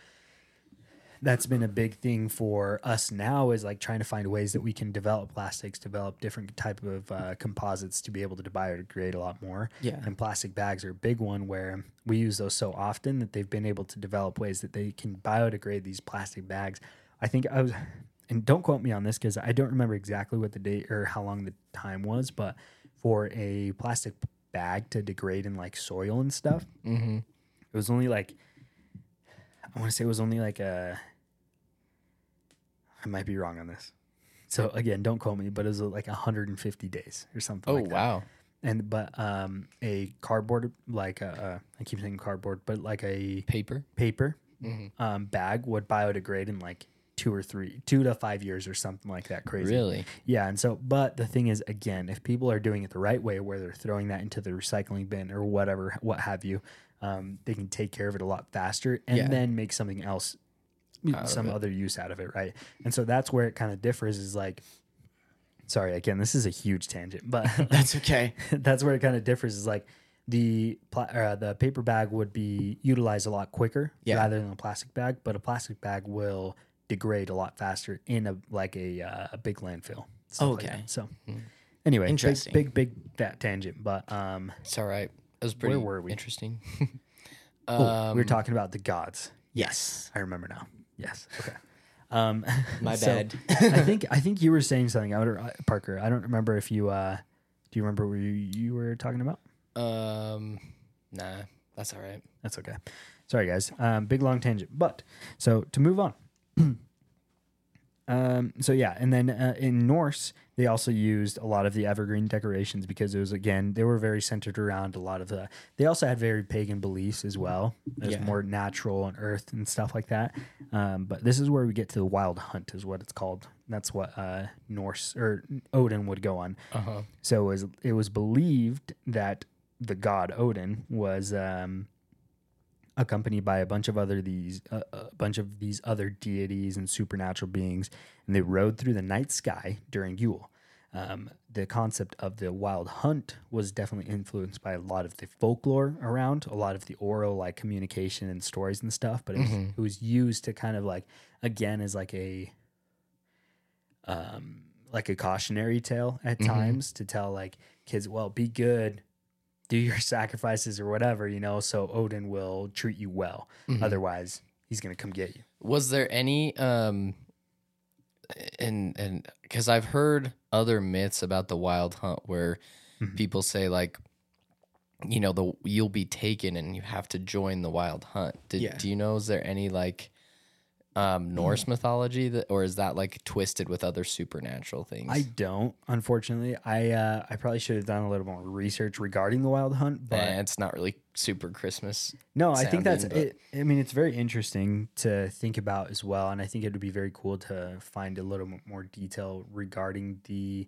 that's been a big thing for us now is like trying to find ways that we can develop plastics, develop different type of uh, composites to be able to biodegrade a lot more. Yeah. And plastic bags are a big one where we use those so often that they've been able to develop ways that they can biodegrade these plastic bags. I think I was, and don't quote me on this because I don't remember exactly what the date or how long the time was, but for a plastic bag to degrade in like soil and stuff, Mm-hmm. it was only like I want to say it was only like a. I might be wrong on this. So again, don't quote me, but it was like 150 days or something. Oh, like that. wow. And but um, a cardboard like a, uh, keep saying cardboard, but like a Paper. paper Mhm. um, bag would biodegrade in like two or three, two to five years or something like that. Crazy. Really? Yeah, and so, but the thing is, again, if people are doing it the right way, where they're throwing that into the recycling bin or whatever, what have you, um, they can take care of it a lot faster and Yeah. then make something else, Out some other use out of it, right? And so that's where it kind of differs. Is like, sorry, again, this is a huge tangent, but That's okay. that's where it kind of differs. Is like the pla- uh, the paper bag would be utilized a lot quicker Yeah. rather than a plastic bag, but a plastic bag will degrade a lot faster in a like a uh, a big landfill. like Okay. that. so anyway, Interesting. Big, big big fat tangent, but um, It's all right. Was pretty were we? interesting. oh, um, we were talking about the gods. Yes. I remember now. Yes. Okay. Um, My so bad. I think I think you were saying something, I uh, Parker. I don't remember if you. Uh, do you remember what you, you were talking about? um, nah, that's all right. That's okay. Sorry, guys. Um, big long tangent. But so to move on. um, so yeah, and then uh, in Norse, they also used a lot of the evergreen decorations because it was again they were very centered around a lot of the. They also had very pagan beliefs as well. It was Yeah. more natural and earth and stuff like that. Um, but this is where we get to the wild hunt, is what it's called. That's what uh, Norse or Odin would go on. Uh huh. So it was it was believed that the god Odin was um, accompanied by a bunch of other these uh, a bunch of these other deities and supernatural beings, and they rode through the night sky during Yule. Um, the concept of the wild hunt was definitely influenced by a lot of the folklore around, a lot of the oral like communication and stories and stuff. But it was, it was used to kind of like again as like a um, like a cautionary tale at times to tell like kids, well, be good, do your sacrifices or whatever, you know, so Odin will treat you well. Otherwise, he's gonna come get you. Was there any um and and because I've heard other myths about the wild hunt where Mhm. people say like you know the you'll be taken and you have to join the wild hunt. Did Yeah. do you know is there any like um Norse mythology that or is that like twisted with other supernatural things? I don't, unfortunately. I uh, I probably should have done a little more research regarding the wild hunt, but Eh, it's not really super Christmas. No, I think that's sounding, it. I mean, it's very interesting to think about as well, and I think it would be very cool to find a little more detail regarding the,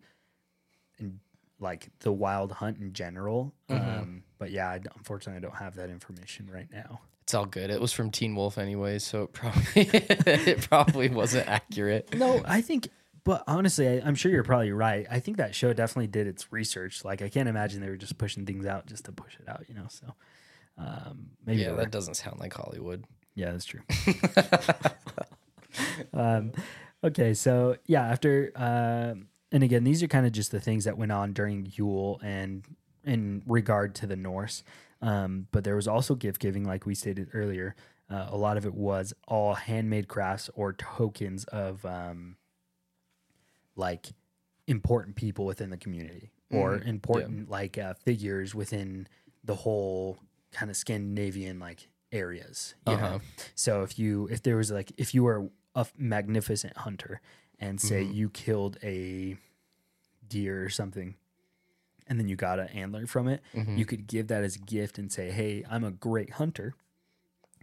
like the wild hunt in general. Mhm. Um, but yeah, I unfortunately, I don't have that information right now. It's all good. It was from Teen Wolf anyways, so it probably it probably wasn't accurate. No, I think, but honestly, I, I'm sure you're probably right. I think that show definitely did its research. Like, I can't imagine they were just pushing things out just to push it out, you know. So, um, maybe yeah, that doesn't sound like Hollywood. Yeah, that's true. um, okay, so yeah, after uh, and again, these are kind of just the things that went on during Yule and in regard to the Norse. Um, but there was also gift giving, like we stated earlier. Uh, a lot of it was all handmade crafts or tokens of um, like important people within the community or important like uh, figures within the whole kind of Scandinavian like areas. Uh-huh. So if you if there was like if you were a magnificent hunter and say Mm-hmm. you killed a deer or something and then you got an antler from it, Mm-hmm. you could give that as a gift and say, "Hey, I'm a great hunter.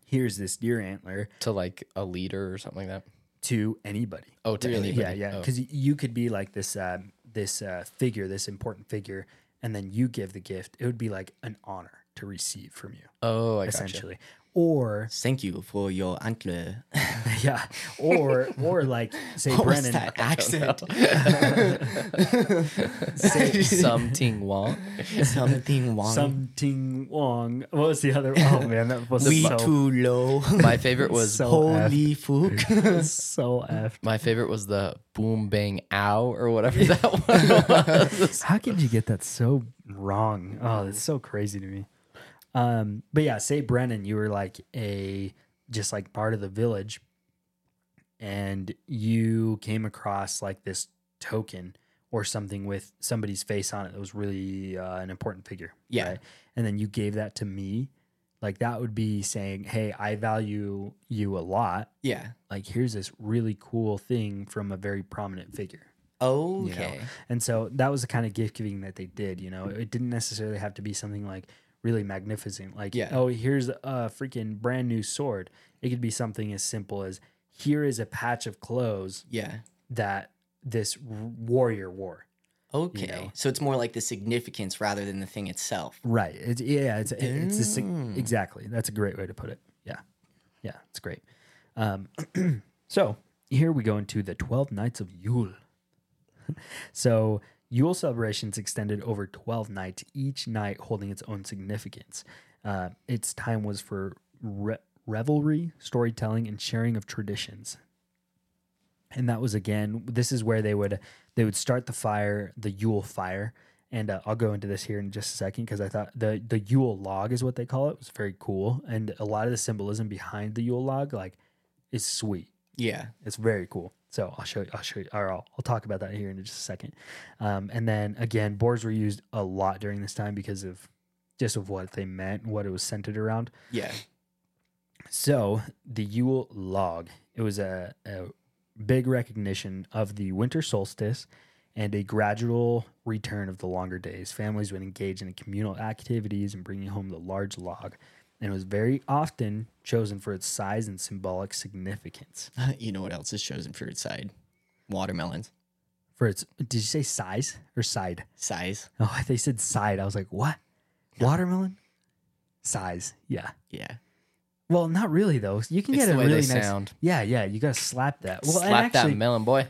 Here's this deer antler to like a leader or something like that. to anybody." Oh, to Really? anybody. Yeah, yeah, Oh. because you could be like this um, this uh, figure, this important figure, and then you give the gift. It would be like an honor to receive from you, Oh, I gotcha. Essentially. Or Thank you for your antler. yeah, or or like say What was Brennan, that accent? Say something wrong. Something wrong. something Wong. What was the other? Oh man, that was we so too low. My favorite was So Holy fuck. so f. my favorite was the boom bang ow or whatever that one was. How could you get that so wrong? Oh, that's so crazy to me. Um, but yeah, say Brennan, you were like a just like part of the village, and you came across like this token or something with somebody's face on it that was really uh, an important figure. Yeah. And then you gave that to me. Like that would be saying, Hey, I value you a lot. yeah. Like here's this really cool thing from a very prominent figure. Okay. And so that was the kind of gift giving that they did. You know, it didn't necessarily have to be something like really magnificent, like, Yeah. oh, here's a freaking brand new sword. It could be something as simple as here is a patch of clothes Yeah. that this warrior wore. Okay. know. So it's more like the significance rather than the thing itself. Right. It's, yeah. It's it's a, Mm. exactly. That's a great way to put it. Yeah. Yeah. It's great. Um, so here we go into the twelve nights of Yule. so Yule celebrations extended over twelve nights, each night holding its own significance. Uh, its time was for re- revelry, storytelling, and sharing of traditions. And that was again. This is where they would they would start the fire, the Yule fire, and uh, I'll go into this here in just a second because I thought the the Yule log is what they call it was very cool, and a lot of the symbolism behind the Yule log like is sweet. Yeah. It's very cool. So I'll show you. I'll show you. Or I'll, I'll talk about that here in just a second. Um, and then again, boars were used a lot during this time because of just of what they meant, what it was centered around. Yeah. So the Yule log, it was a, a big recognition of the winter solstice and a gradual return of the longer days. Families would engage in communal activities and bringing home the large log. And it was very often chosen for its size and symbolic significance. You know what else is chosen for its side? Watermelons. For its, did you say size or side? Size. Oh, they said side. I was like, what? Watermelon? Size. Yeah. Yeah. Well, not really though. You can It's get a really nice. sound. Yeah, yeah. You gotta slap that. Well, Slap actually, that melon boy.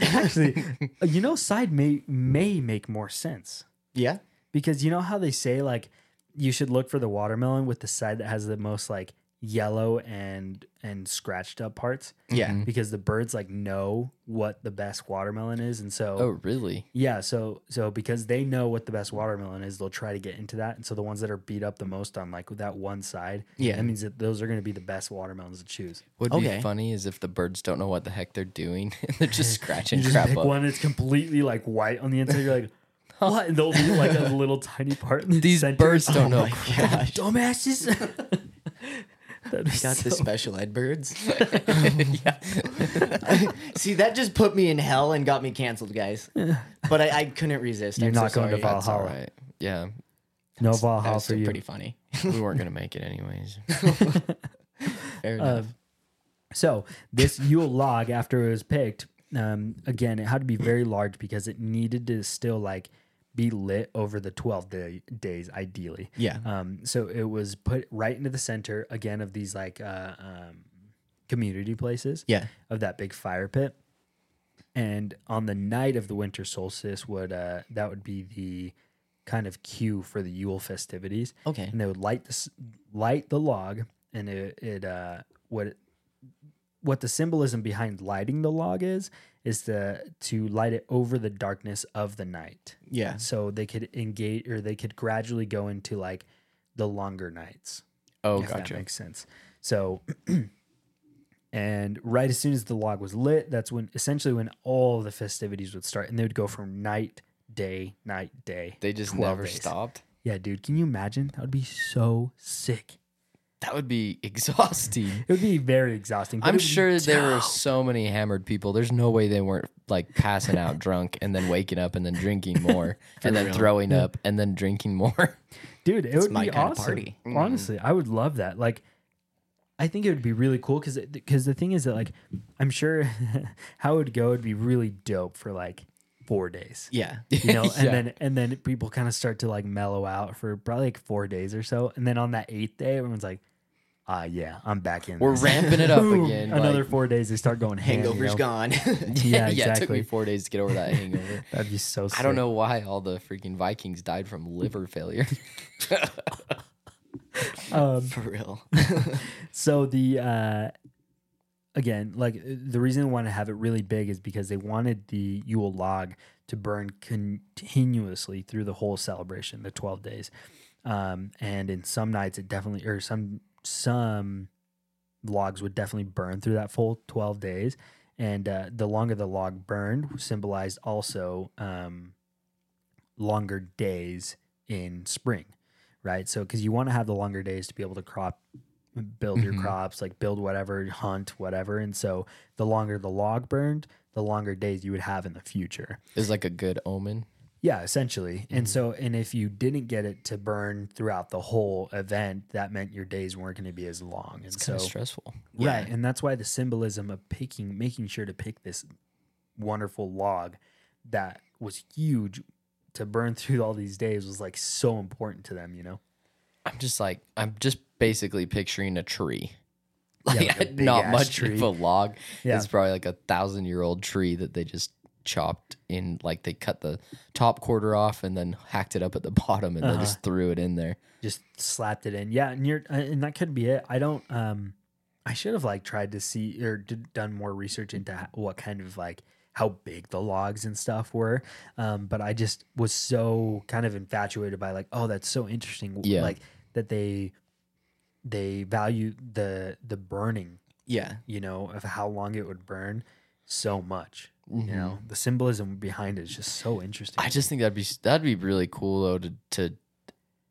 actually, you know, side may may make more sense Yeah. because you know how they say like you should look for the watermelon with the side that has the most like yellow and and scratched up parts Yeah. Mm-hmm. because the birds like know what the best watermelon is and so Oh, really? yeah so so because they know what the best watermelon is they'll try to get into that and so the ones that are beat up the most on like that one side Yeah. that means that those are going to be the best watermelons to choose What'd Okay. be funny is if the birds don't know what the heck they're doing and they're just scratching you just crap pick up. one that's completely like white on the inside you're like what and they'll be like a little tiny part in the These center. birds don't know. my gosh. dumbasses That'd be Got the so- special ed birds. yeah. See, that just put me in hell and got me canceled, guys. But I, I couldn't resist. You're I'm not so going to sorry. Valhalla. That's all right. Yeah. no That Valhalla was for still you pretty funny. We weren't going to make it anyways. Fair enough. So this Yule log, after it was picked, um, again, it had to be very large because it needed to still like be lit over the twelve day, days, ideally. yeah. Um, so it was put right into the center again of these like uh, um, community places Yeah. of that big fire pit. And on the night of the winter solstice, would uh, that would be the kind of cue for the Yule festivities Okay. and they would light this light the log and it, it uh what it, what the symbolism behind lighting the log is is to to light it over the darkness of the night Yeah. so they could engage or they could gradually go into like the longer nights Oh, if that gotcha. makes sense so and right as soon as the log was lit that's when essentially when all the festivities would start and they would go from night day night day They just never days. stopped. yeah, dude, can you imagine? That would be so sick. That would be exhausting. It would be very exhausting. I'm sure there were so many hammered people. There's no way they weren't like passing out drunk and then waking up and then drinking more and then real. throwing up and then drinking more. dude. It would my be awesome. party. Mm-hmm. Honestly, I would love that. Like, I think it would be really cool because because the thing is that like I'm sure how it would go would be really dope for like four days. Yeah. You know, and Yeah. then and then people kind of start to like mellow out for probably like four days or so, and then on that eighth day, everyone's like, "Ah, yeah, I'm back in." We're this." ramping it up again. Another like- four days, they start going ham, you know? gone. Yeah, yeah, it took me exactly. four days to get over that hangover. That'd be so. Sick. I don't know why all the freaking Vikings died from liver failure. Um, For real. So the uh again, like uh, the reason they want to have it really big is because they wanted the Yule log to burn continuously through the whole celebration, the 12 days. Um and in some nights it definitely or some some logs would definitely burn through that full 12 days and uh, the longer the log burned symbolized also um longer days in spring right so because you want to have the longer days to be able to crop build your Mhm. crops, like build whatever, hunt whatever. And so the longer the log burned, the longer days you would have in the future. Is like a good omen. Yeah, essentially. And Mhm. so, and if you didn't get it to burn throughout the whole event, that meant your days weren't going to be as long. And It's so, of stressful. right. Yeah. And that's why the symbolism of picking, making sure to pick this wonderful log that was huge to burn through all these days was like so important to them, you know? I'm just like I'm just basically picturing a tree. Yeah, Like like a not much tree. of a log. Yeah. It's probably like a thousand year old tree that they just chopped in like they cut the top quarter off and then hacked it up at the bottom and Uh-huh. then just threw it in there. just slapped it in. Yeah, and you're uh, and that could be it. I don't um I should have like tried to see or did, done more research into what kind of like how big the logs and stuff were. Um but I just was so kind of infatuated by like oh that's so interesting Yeah. like that they they value the the burning, Yeah. you know, of how long it would burn so much. Mhm. You know, the symbolism behind it is just so interesting. I just think that'd be that'd be really cool though to to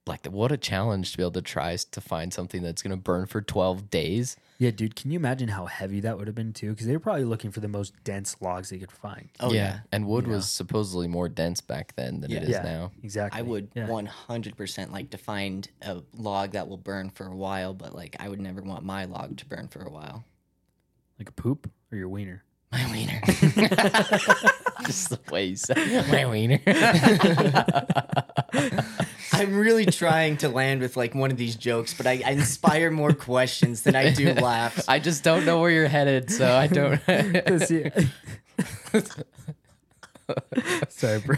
like what a challenge to be able to try to find something that's gonna burn for twelve days. yeah, dude, can you imagine how heavy that would have been too? Because they were probably looking for the most dense logs they could find. Oh yeah. and wood Yeah. was supposedly more dense back then than it is Yeah. Yeah. now. Exactly. I would Yeah. 100% like to find a log that will burn for a while, but like I would never want my log to burn for a while. Like a poop or your wiener. My wiener. just the way you said my wiener. I'm really trying to land with like one of these jokes, but I, I inspire more questions than I do laughs. I just don't know where you're headed, so I don't. See- Sorry, bro.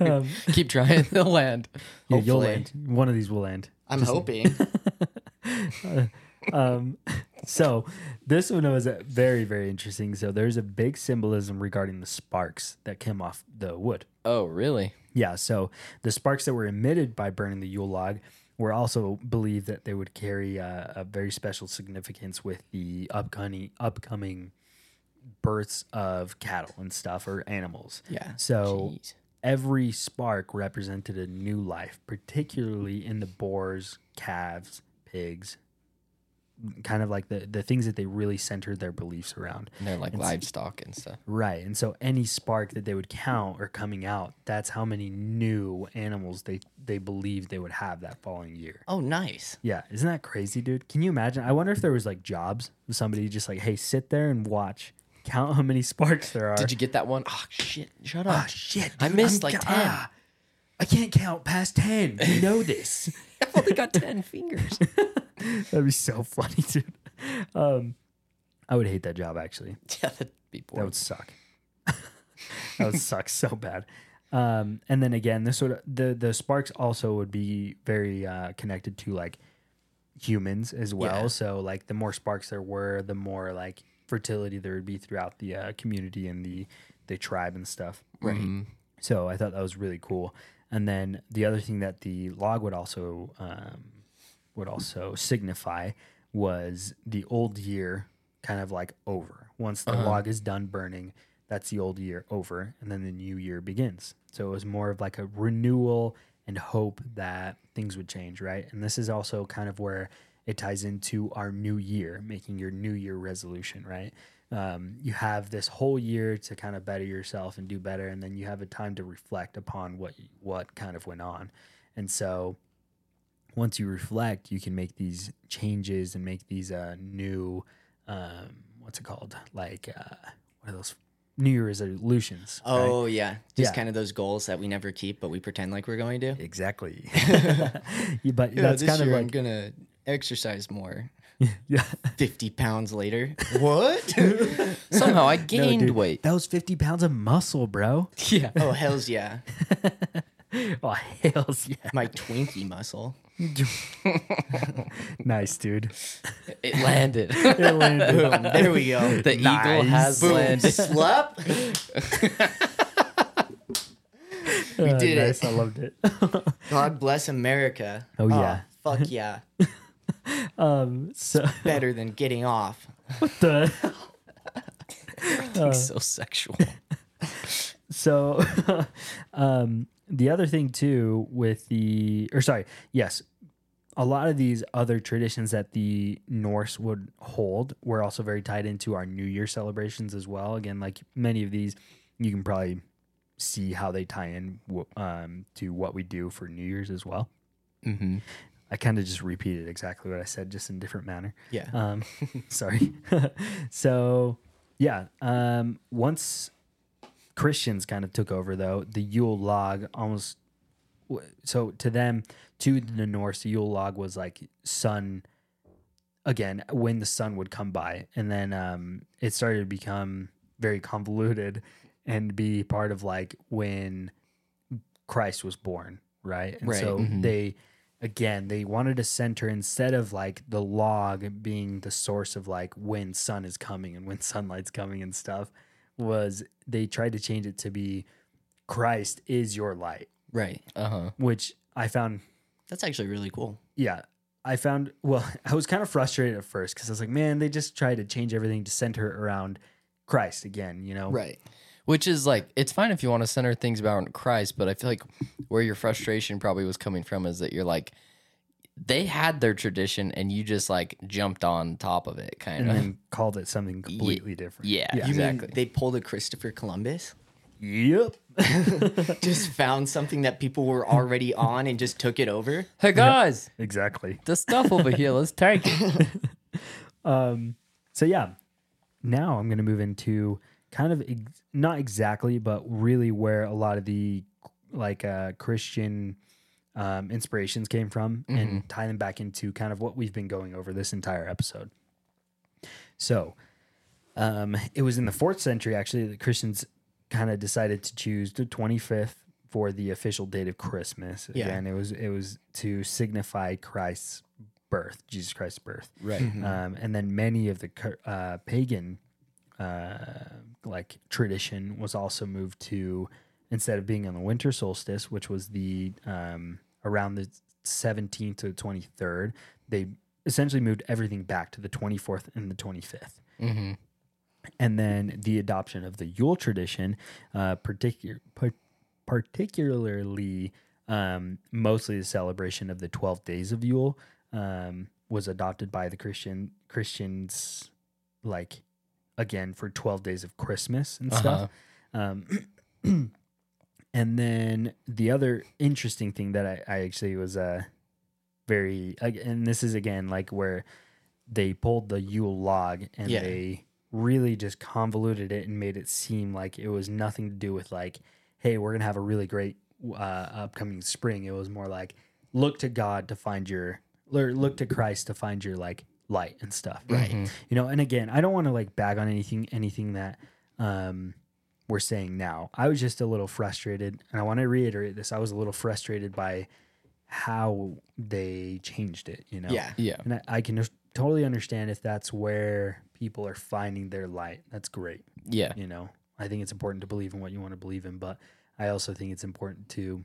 um, Keep trying to land. yeah, you'll land. One of these will land. I'm Just- hoping. Um, so this one was very, very interesting. So there's a big symbolism regarding the sparks that came off the wood. Oh, really? Yeah, so the sparks that were emitted by burning the Yule log were also believed that they would carry uh, a very special significance with the upcoming upcoming births of cattle and stuff or animals. Yeah. So Jeez. every spark represented a new life, particularly in the boars, calves, pigs, kind of like the the things that they really centered their beliefs around. And they're like It's- livestock and stuff. Right. And so any spark that they would count or coming out, that's how many new animals they they believed they would have that following year. Oh, nice. Yeah, isn't that crazy, dude? Can you imagine? I wonder if there was like jobs with somebody just like, "Hey, sit there and watch. Count how many sparks there are." Did you get that one? Oh shit! Shut up! Ah, shit. I missed I'm like 10. ah, I can't count past 10. You know this. I've only got ten fingers. That'd be so funny, dude. Um, I would hate that job actually. yeah, that'd be boring. That would suck. that would suck so bad. Um, and then again, this sort of the the sparks also would be very uh, connected to like humans as well. Yeah. So like the more sparks there were, the more like fertility there would be throughout the uh, community and the the tribe and stuff. Right. Mhm. So I thought that was really cool. And then the other thing that the log would also um, would also signify was the old year kind of like over. Once the Uh-huh. log is done burning, that's the old year over, and then the new year begins. So it was more of like a renewal and hope that things would change, right? And this is also kind of where it ties into our new year, making your new year resolution, right? Um, you have this whole year to kind of better yourself and do better, and then you have a time to reflect upon what what kind of went on. And so, once you reflect, you can make these changes and make these uh, new, um, what's it called? Like uh, what are those New Year resolutions? right? Oh yeah, just Yeah. kind of those goals that we never keep, but we pretend like we're going to. exactly. Yeah, but that's kind of I'm like gonna exercise more. yeah. Fifty pounds later. What? Somehow I No, gained dude, weight. That was 50 pounds of muscle, bro. Yeah. oh hell's yeah, Oh, hells yeah. my Twinkie muscle. Nice, dude. It landed. It landed. Boom. There we go. the eagle has Boom. landed. Slap. we did it. I loved it. God bless America. Oh, yeah. fuck yeah. um, so Better than getting off. what the Everything's so sexual. so um the other thing too with the or sorry, yes. A lot of these other traditions that the Norse would hold were also very tied into our New Year celebrations as well. Again, like many of these, you can probably see how they tie in um, to what we do for New Year's as well. Mm-hmm. I kind of just repeated exactly what I said, just in different manner. Yeah. Um, sorry. so, yeah. Um, once Christians kind of took over, though, the Yule log almost. So to them, to the Norse, the Yule log was like sun. Again, when the sun would come by, and then um, it started to become very convoluted and be part of like when Christ was born, right? And Right. so Mhm. they again they wanted to center instead of like the log being the source of like when sun is coming and when sunlight's coming and stuff was they tried to change it to be Christ is your light, Right. Uh huh. which I found That's actually really cool. yeah, I found well, I was kind of frustrated at first because I was like, man, they just tried to change everything to center around Christ again, you know? Right. Which is like, it's fine if you want to center things around Christ, but I feel like where your frustration probably was coming from is that you're like, they had their tradition and you just like jumped on top of it, kind And of. then called it something completely different. yeah, Yeah. You exactly. mean they pulled a Christopher Columbus? Yep. just found something that people were already on and just took it over? hey guys, exactly. the stuff over here, let's take it. Um, so yeah, now I'm going to move into kind of ex- not exactly, but really where a lot of the like uh, Christian um, inspirations came from, and tie them back into kind of what we've been going over this entire episode. So, um, it was in the fourth century actually that Christians kind of decided to choose the 25th for the official date of Christmas. Yeah. Again, it was it was to signify Christ's birth, Jesus Christ's birth. Right. Um, and then many of the uh, pagan uh, like tradition was also moved to instead of being on the winter solstice, which was the um, around the 17th to the 23rd, they essentially moved everything back to the 24th and the 25th. Mm-hmm. And then the adoption of the Yule tradition, uh, particular, par- particularly um, mostly the celebration of the 12 days of Yule, um, was adopted by the Christian Christians, like again for 12 days of Christmas and stuff. Um, and then the other interesting thing that I, I actually was uh, very, and this is again like where they pulled the Yule log and Yeah. they really just convoluted it and made it seem like it was nothing to do with like, hey, we're gonna have a really great uh, upcoming spring. It was more like look to God to find your, or look to Christ to find your like light and stuff, right? You know, and again, I don't want to like bag on anything, anything that um, we're saying now. I was just a little frustrated, and I want to reiterate this. I was a little frustrated by how they changed it. You know, Yeah. Yeah. and I, I can totally understand if that's where people are finding their light. That's great. Yeah. You know, I think it's important to believe in what you want to believe in, but I also think it's important to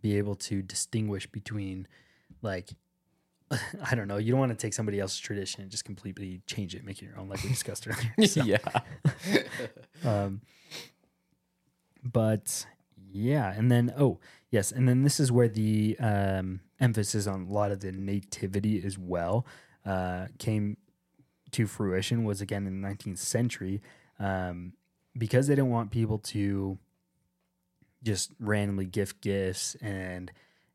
be able to distinguish between, like, I don't know, you don't want to take somebody else's tradition and just completely change it, make it your own, like we discussed earlier. So, yeah. um, but Yeah, and then oh yes, and then this is where the um, emphasis on a lot of the nativity as well uh, came to fruition. Was again in the 19th century um, because they didn't want people to just randomly gift gifts and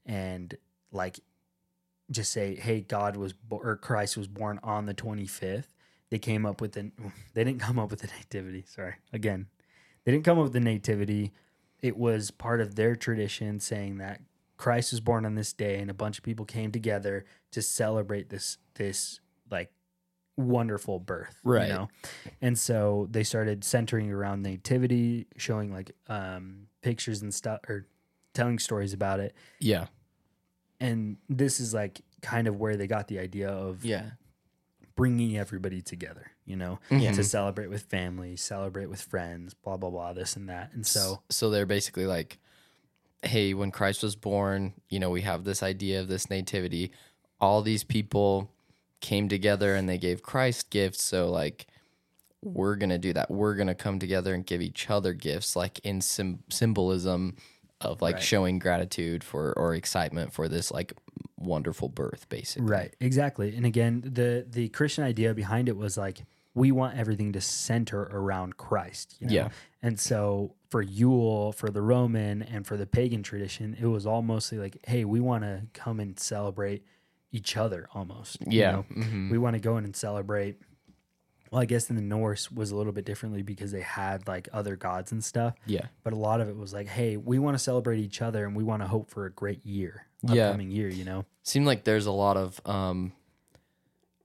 and like just say, "Hey, God was bo- or Christ was born on the 25th." They came up with an they didn't come up with the nativity. Sorry, again, they didn't come up with the nativity. It was part of their tradition saying that Christ was born on this day, and a bunch of people came together to celebrate this this like wonderful birth, Right. You know, and so they started centering around nativity, showing like um, pictures and stuff, or telling stories about it. Yeah. And this is like kind of where they got the idea of Yeah. bringing everybody together, you know, Yeah. to celebrate with family, celebrate with friends, blah blah blah, this and that. And so, so they're basically like, hey, when Christ was born, you know, we have this idea of this nativity. All these people came together and they gave Christ gifts. So, like, we're going to do that. We're going to come together and give each other gifts, like in sim- symbolism of like Right. showing gratitude for or excitement for this like wonderful birth, basically. right, exactly. And again, the the Christian idea behind it was like we want everything to center around Christ. You know? Yeah. And so for Yule, for the Roman, and for the pagan tradition, it was all mostly like, hey, we want to come and celebrate each other almost. you Yeah. know? mhm. we want to go in and celebrate. Well, I guess in the Norse was a little bit differently because they had like other gods and stuff. Yeah. But a lot of it was like, hey, we want to celebrate each other and we want to hope for a great year, Yeah. upcoming year. You know, seemed like there's a lot of um,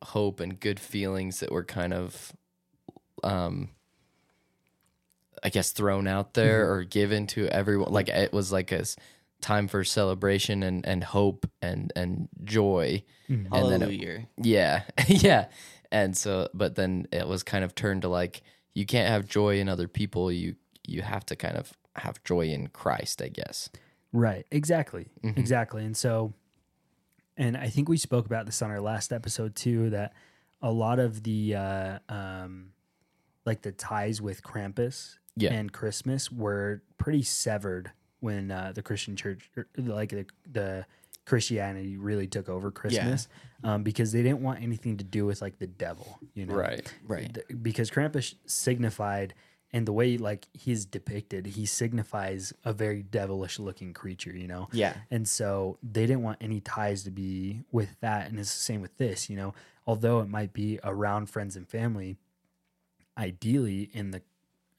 hope and good feelings that were kind of, um, I guess, thrown out there Mm-hmm. or given to everyone. Like it was like a time for celebration and, and hope and and joy. And then it- Hallelujah. yeah, yeah. And so, but then it was kind of turned to like you can't have joy in other people. You you have to kind of have joy in Christ, I guess. right? Exactly, Mhm. exactly. And so, and I think we spoke about this on our last episode too. That a lot of the uh, um, like the ties with Krampus Yeah. and Christmas were pretty severed when uh, the Christian church, like the, the Christianity, really took over Christmas um, because they didn't want anything to do with like the devil, you know, Right. Right. Because Krampus signified, and the way like he's depicted, he signifies a very devilish looking creature, you know. Yeah. And so they didn't want any ties to be with that. And it's the same with this, you know, although it might be around friends and family, ideally in the,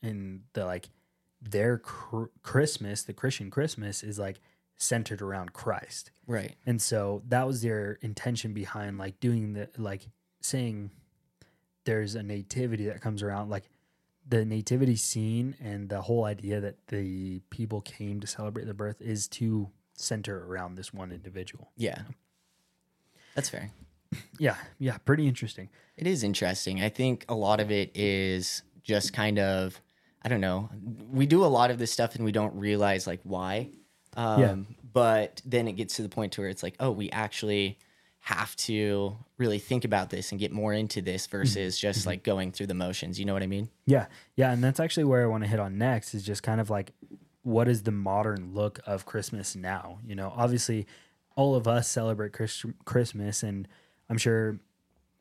in the like their cr- Christmas, the Christian Christmas is like centered around Christ. Right. And so that was their intention behind like doing the, like saying there's a nativity that comes around, like the nativity scene and the whole idea that the people came to celebrate the birth is to center around this one individual. Yeah. That's fair. Yeah, yeah, pretty interesting. It is interesting. I think a lot of it is just kind of, I don't know. We do a lot of this stuff and we don't realize like why. Um, Yeah. But then it gets to the point to where it's like, oh, we actually have to really think about this and get more into this versus just like going through the motions. You know what I mean? Yeah, yeah, and that's actually where I want to hit on next is just kind of like what is the modern look of Christmas now? You know, obviously, all of us celebrate Chris- Christmas, and I'm sure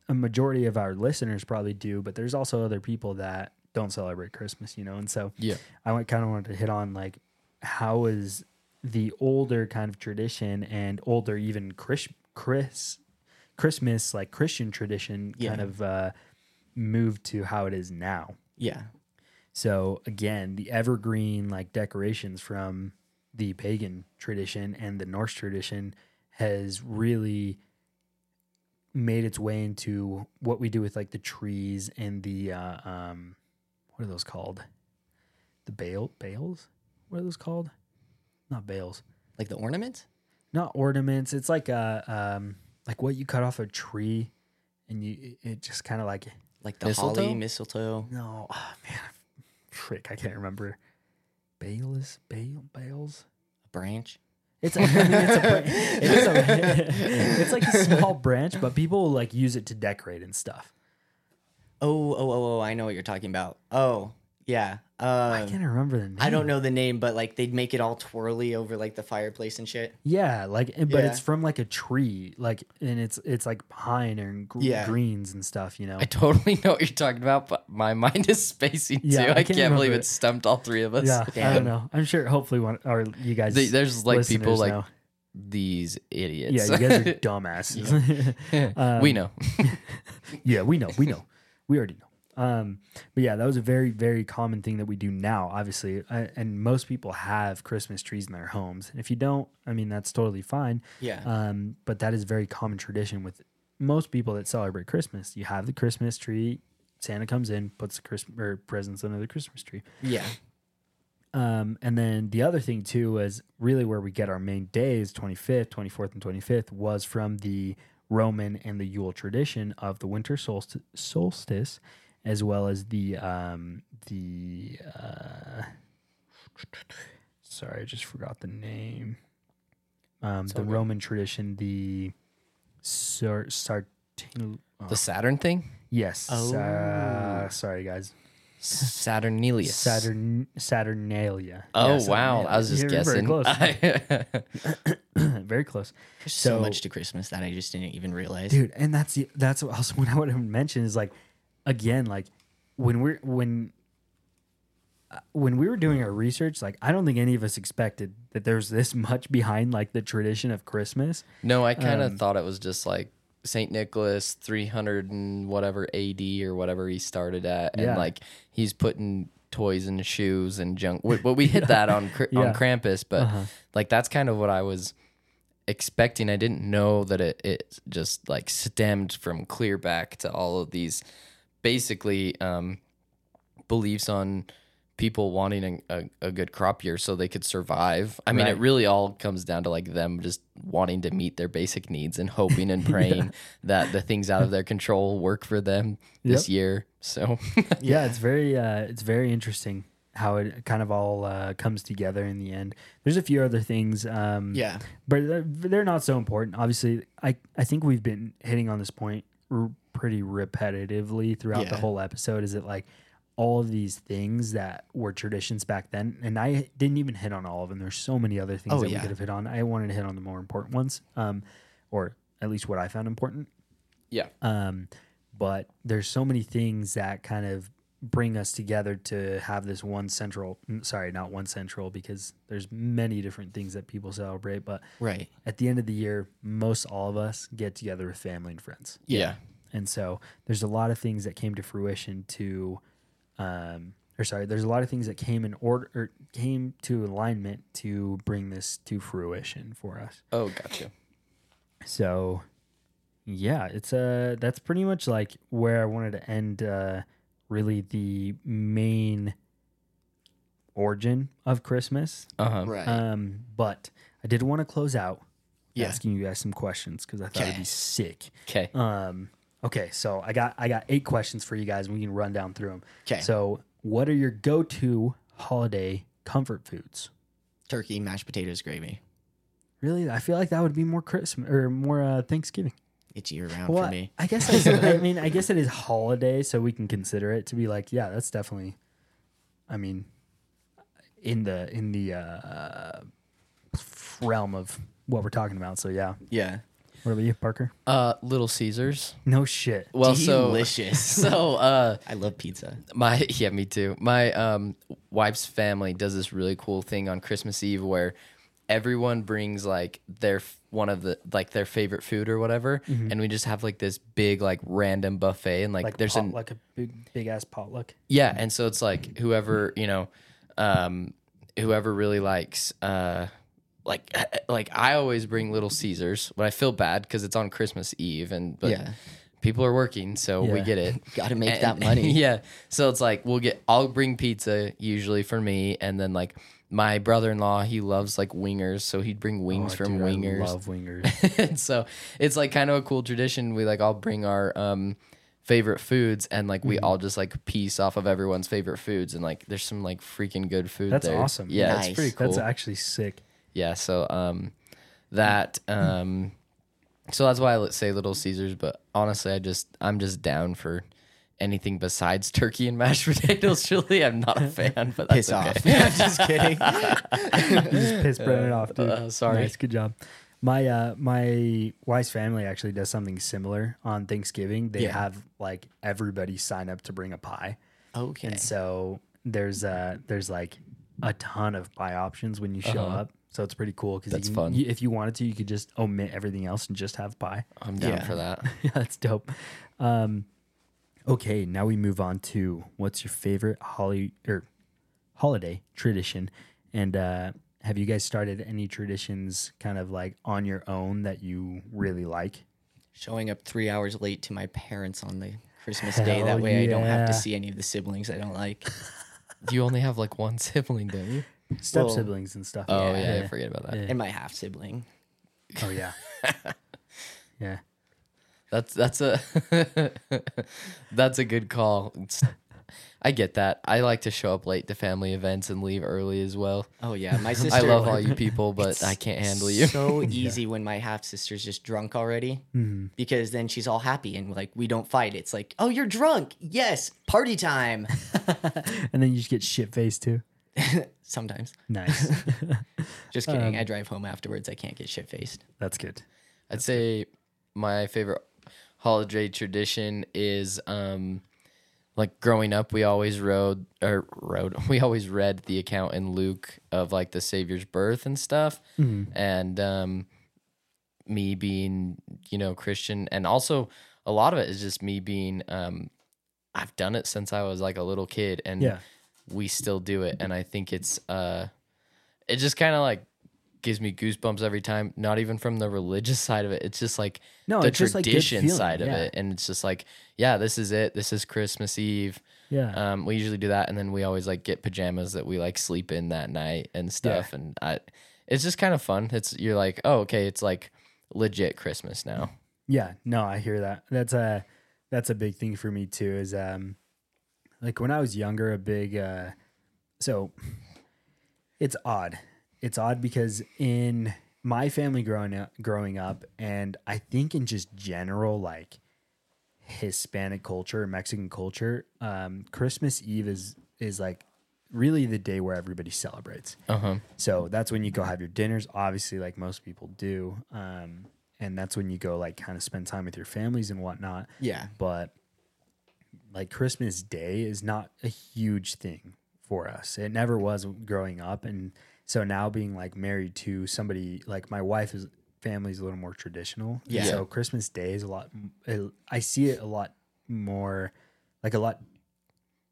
a majority of our listeners probably do, but there's also other people that don't celebrate Christmas, you know, and so Yeah. I kind of wanted to hit on like how is the older kind of tradition and older even Chris, Chris Christmas like Christian tradition Yeah. kind of uh, moved to how it is now. Yeah. So again, the evergreen like decorations from the pagan tradition and the Norse tradition has really made its way into what we do with like the trees and the uh, um, what are those called? The bale bales? What are those called? Not bales. Like the ornaments? Not ornaments. It's like uh um like what you cut off a tree and you it- just kind of like Like the Mistletoe? holly, mistletoe, no, oh, man, frick, I can't remember. Bales, bale, bales. A branch. It's, I mean, it's a, bra- it is a, it's like a small branch, but people like use it to decorate and stuff. Oh, oh, oh, oh, I know what you're talking about. Oh, Yeah. I Uh, can't remember the name. I don't know the name, but like they'd make it all twirly over like the fireplace and shit. Yeah, like eh, but Yeah. it's from like a tree, like and it's it's like pine and gr- Yeah. greens and stuff, you know. I totally know what you're talking about, but my mind is spacing too. Yeah, I I, can't can't, believe it it. stumped all three of us. yeah, I don't know. I'm sure. Hopefully, one or you guys. The- there's like people like know. these idiots. Yeah, you guys are dumbasses. Um, we know. yeah, we know. We know. We already know. Um, but yeah, that was a very, very common thing that we do now, obviously. I, and most people have Christmas trees in their homes. And if you don't, I mean, that's totally fine. Yeah. Um, but that is a very common tradition with most people that celebrate Christmas. You have the Christmas tree. Santa comes in, puts the Christmas or presents under the Christmas tree. yeah. Um, and then the other thing too was really where we get our main days, 25th, 24th, and 25th, was from the Roman and the Yule tradition of the winter solstice, solstice as well as the um, the uh, sorry, I just forgot the name. Um, the good. Roman tradition, the Sar- Sartin. oh, The Saturn thing? yes. Oh. Uh, sorry, guys. Saturnalia. Saturn Saturnalia. Oh Yeah, wow, I was just You're very guessing. close. very close, There's so, So- much to Christmas that I just didn't even realize. dude. And that's the that's what else what I would have mentioned is like, again, like when we're when uh, when we were doing our research, like I don't think any of us expected that there's this much behind like the tradition of Christmas. no, I kind of Um, thought it was just like Saint Nicholas, three hundred and whatever A.D. or whatever he started at, and Yeah. like he's putting toys and shoes and junk. But we hit that on Cr- Yeah. on Krampus, but Uh-huh. like that's kind of what I was expecting. I didn't know that it it just like stemmed from clear back to all of these basically um, beliefs on people wanting a, a, a good crop year so they could survive. I mean, it really all comes down to like them just wanting to meet their basic needs and hoping and praying that the things out of their control work for them this year. So yeah, it's very uh, it's very interesting how it kind of all uh, comes together in the end. There's a few other things. Um, Yeah. but they're, they're not so important. Obviously, I I think we've been hitting on this point r- pretty repetitively throughout the whole episode. Is it like all of these things that were traditions back then, and I didn't even hit on all of them. There's so many other things Oh, that yeah. we could have hit on. I wanted to hit on the more important ones, um, or at least what I found important. yeah, Um, but there's so many things that kind of bring us together to have this one central. Sorry, not one central because there's many different things that people celebrate. But Right. at the end of the year, most all of us get together with family and friends, yeah, and so there's a lot of things that came to fruition to, um, or sorry, there's a lot of things that came in order or came to alignment to bring this to fruition for us. Oh, gotcha. So, yeah, it's uh that's pretty much like where I wanted to end. Uh, really, the main origin of Christmas. Uh huh. Right. Um, but I did want to close out Yeah. asking you guys some questions because I thought it'd be sick. Okay. Um, okay, so I got I got eight questions for you guys, and we can run down through them. Okay. So, what are your go-to holiday comfort foods? Turkey, mashed potatoes, gravy. Really, I feel like that would be more Christmas or more uh, Thanksgiving. It's year round Well, for me. I guess I, said- I mean I guess it is holiday, so we can consider it to be like, yeah, that's definitely. I mean, in the in the uh, realm of what we're talking about. So yeah, Yeah. what about you, Parker? Uh, Little Caesars. No shit. Well, so Delicious. so uh, I love pizza. my yeah, me too. My um wife's family does this really cool thing on Christmas Eve where everyone brings like their f- one of the like their favorite food or whatever, and we just have like this big like random buffet and like, Like there's pot, an like a big big ass potluck. Yeah, and so it's like whoever you know, um, whoever really likes, uh, like like I always bring Little Caesars, but I feel bad because it's on Christmas Eve, and but Yeah. people are working, so we Yeah. get it. Got to make And- that money. yeah, so it's like we'll get. I'll bring pizza usually for me, and then like my brother-in-law, he loves like wingers, so he'd bring wings Oh, from dude, I wingers. love wingers. and so it's like kind of a cool tradition. We like all bring our um favorite foods and like Mm-hmm. we all just like piece off of everyone's favorite foods and like there's some like freaking good food That's there. awesome. Yeah, Nice. it's pretty cool. That's actually sick. yeah, so um that um so that's why I let say Little Caesars, but honestly I just I'm just down for anything besides turkey and mashed potatoes. Chili, I'm not a fan, but that's Piss okay. off. I'm just kidding. just piss Brennan off, dude. uh, sorry. Nice, good job. My uh my wife's family actually does something similar on Thanksgiving. They Yeah. have like everybody sign up to bring a pie. Okay. And so there's uh there's like a ton of pie options when you show Uh-huh. up. So it's pretty cool because That's you fun. You, if you wanted to, you could just omit everything else and just have pie. I'm down Yeah. for that. yeah, that's dope. Um, okay, now we move on to what's your favorite holly or holiday tradition, and uh, have you guys started any traditions kind of like on your own that you really like? Showing up three hours late to my parents on the Christmas day. Hell That way I don't have to yeah. see any of the siblings I don't like. You only have like one sibling, don't you? Step Well, siblings and stuff. Oh yeah, yeah. I forget about that. Yeah. And my half sibling. Oh yeah, yeah. That's that's a that's a good call. It's- I get that. I like to show up late to family events and leave early as well. Oh yeah, my sister. I love all you people, but I can't handle you. So easy when my half sister's just drunk already, Mhm. because then she's all happy and like we don't fight. It's like, oh, you're drunk. Yes, party time. and then you just get shit faced too. Sometimes. Nice. Just Um, kidding. I drive home afterwards. I can't get shit faced. That's good. I'd say my favorite holiday tradition is um like growing up we always rode or rode we always read the account in Luke of like the Savior's birth and stuff. And um me being, you know, Christian and also a lot of it is just me being um I've done it since I was like a little kid and Yeah. we still do it and I think it's uh it just kind of like gives me goosebumps every time not even from the religious side of it it's just like No, the just, like, tradition side of yeah. it and it's just like yeah this is it this is Christmas Eve Yeah. um we usually do that and then we always like get pajamas that we like sleep in that night and stuff and I it's just kind of fun it's you're like oh okay it's like legit Christmas now Yeah, no, I hear that. That's a that's a big thing for me too. Is um, like when I was younger, a big uh, so it's odd. It's odd because in my family growing up, growing up, and I think in just general like Hispanic culture, Mexican culture, um, Christmas Eve is is like really the day where everybody celebrates. uh-huh So that's when you go have your dinners, obviously, like most people do. Um, and that's when you go like kind of spend time with your families and whatnot. Yeah. But like Christmas Day is not a huge thing for us. It never was growing up. And so now being like married to somebody like my wife is family's a little more traditional. Yeah. So Christmas Day is a lot, I see it a lot more, like a lot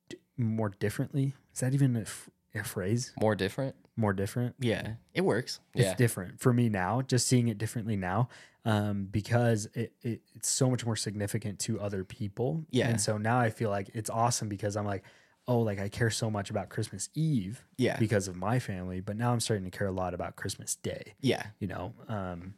d- more differently. Is that even a, f- a phrase? more different More different? Yeah. It works. it's Yeah. different for me now just seeing it differently now um, because it, it it's so much more significant to other people Yeah. and so now i feel like it's awesome because i'm like oh like i care so much about christmas eve Yeah. because of my family but now i'm starting to care a lot about christmas day Yeah. you know um,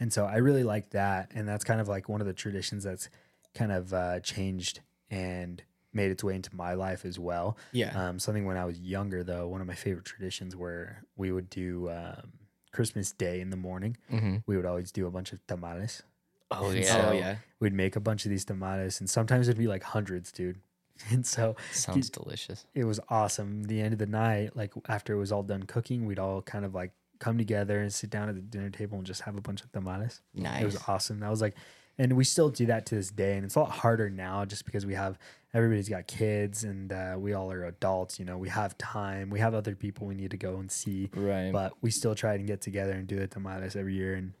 and so i really like that and that's kind of like one of the traditions that's kind of uh, changed and made its way into my life as well Yeah. um, something when I was younger, though, one of my favorite traditions where we would do um, Christmas Day in the morning. mm-hmm. We would always do a bunch of tamales. oh And yeah so oh yeah. We'd make a bunch of these tamales, and sometimes it'd be like hundreds, dude. And so sounds delicious it was awesome. The end of the night, like after it was all done cooking, we'd all kind of like come together and sit down at the dinner table and just have a bunch of tamales. Nice. It was awesome. That was like, and we still do that to this day. And it's a lot harder now just because we have everybody's got kids and uh, we all are adults. You know, we have time. We have other people we need to go and see, right but we still try and get together and do the tamales every year. And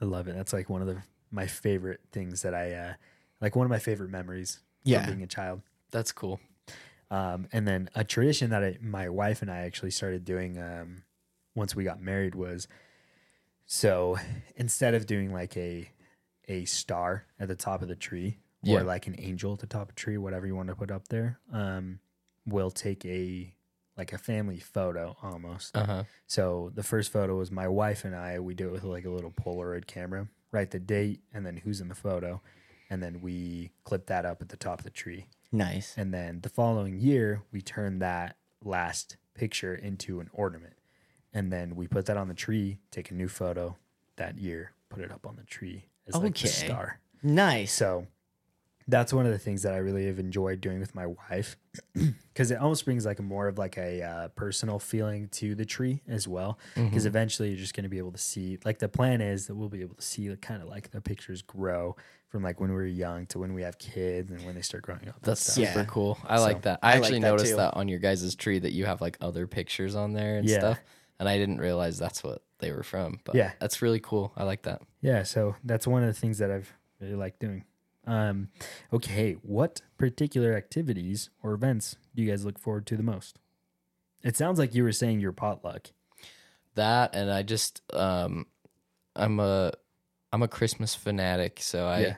I love it. That's like one of the my favorite things that I uh, like. One of my favorite memories. Yeah. Being a child. that's cool Um, and then a tradition that I, my wife and I actually started doing um, once we got married was so instead of doing like a a star at the top of the tree Yeah. or like an angel at the top of a tree, whatever you want to put up there, um, we'll take a like a family photo almost. uh-huh So the first photo was my wife and I. We do it with like a little Polaroid camera. Write the date and then who's in the photo, and then we clip that up at the top of the tree. Nice. And then the following year, we turn that last picture into an ornament. And then we put that on the tree, take a new photo that year, put it up on the tree as like Okay. star. Nice. So that's one of the things that I really have enjoyed doing with my wife because it almost brings like a more of like a uh, personal feeling to the tree as well. Because eventually you're just going to be able to see, like the plan is that we'll be able to see like, kind of like the pictures grow from like when we were young to when we have kids and when they start growing up. That's stuff. super Yeah. cool. I like that. I, I like actually that noticed too. that on your guys' tree that you have like other pictures on there and Yeah. stuff. And I didn't realize that's what they were from. But Yeah. that's really cool. I like that. Yeah, so that's one of the things that I've really liked doing. Um, okay, what particular activities or events do you guys look forward to the most? It sounds like you were saying your potluck. That and I just um I'm a I'm a Christmas fanatic, so I Yeah.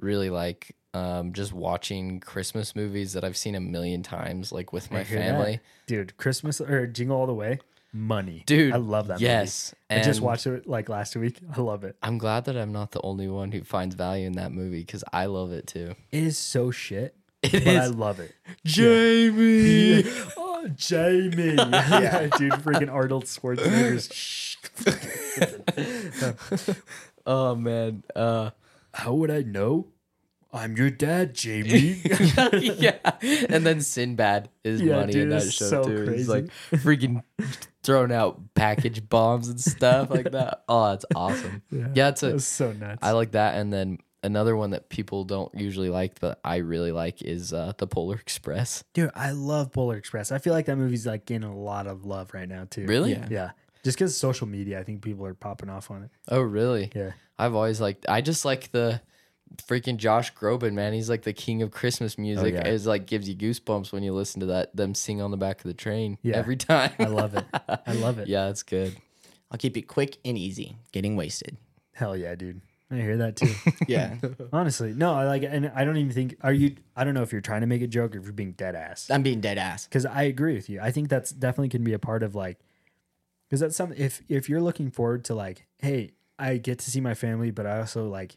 really like um just watching Christmas movies that I've seen a million times like with my hear that. family. Dude, Christmas or Jingle All the Way, money. Dude, I love that Yes. movie. I just watched it like last week. I love it. I'm glad that I'm not the only one who finds value in that movie cuz I love it too. It is so shit, It but I love it. Jamie. oh, Jamie. yeah, dude, freaking Arnold Schwarzenegger's. Oh man. Uh How would I know? I'm your dad, Jamie. yeah. And then Sinbad is Yeah, money dude, in that it's show so too. He's like freaking throwing out package bombs and stuff like that. Oh, that's awesome. Yeah, it's a That's so nuts. I like that. And then another one that people don't usually like, but I really like is uh, the Polar Express. Dude, I love Polar Express. I feel like that movie's like getting a lot of love right now too. Really? Yeah. Yeah. Just because social media, I think people are popping off on it. Oh, really? Yeah. I've always liked. I just like the freaking Josh Groban, man. He's like the king of Christmas music. yeah. It's like gives you goosebumps when you listen to that them sing on the back of the train Yeah. every time. I love it. I love it. yeah, it's good. I'll keep it quick and easy. Getting wasted. Hell yeah, dude. I hear that too. Yeah. Honestly, no, I like, and I don't even think. Are you? I don't know if you're trying to make a joke or if you're being dead ass. I'm being dead ass. Because I agree with you. I think that's definitely can be a part of like, because that's something. If if you're looking forward to like, hey, I get to see my family, but I also like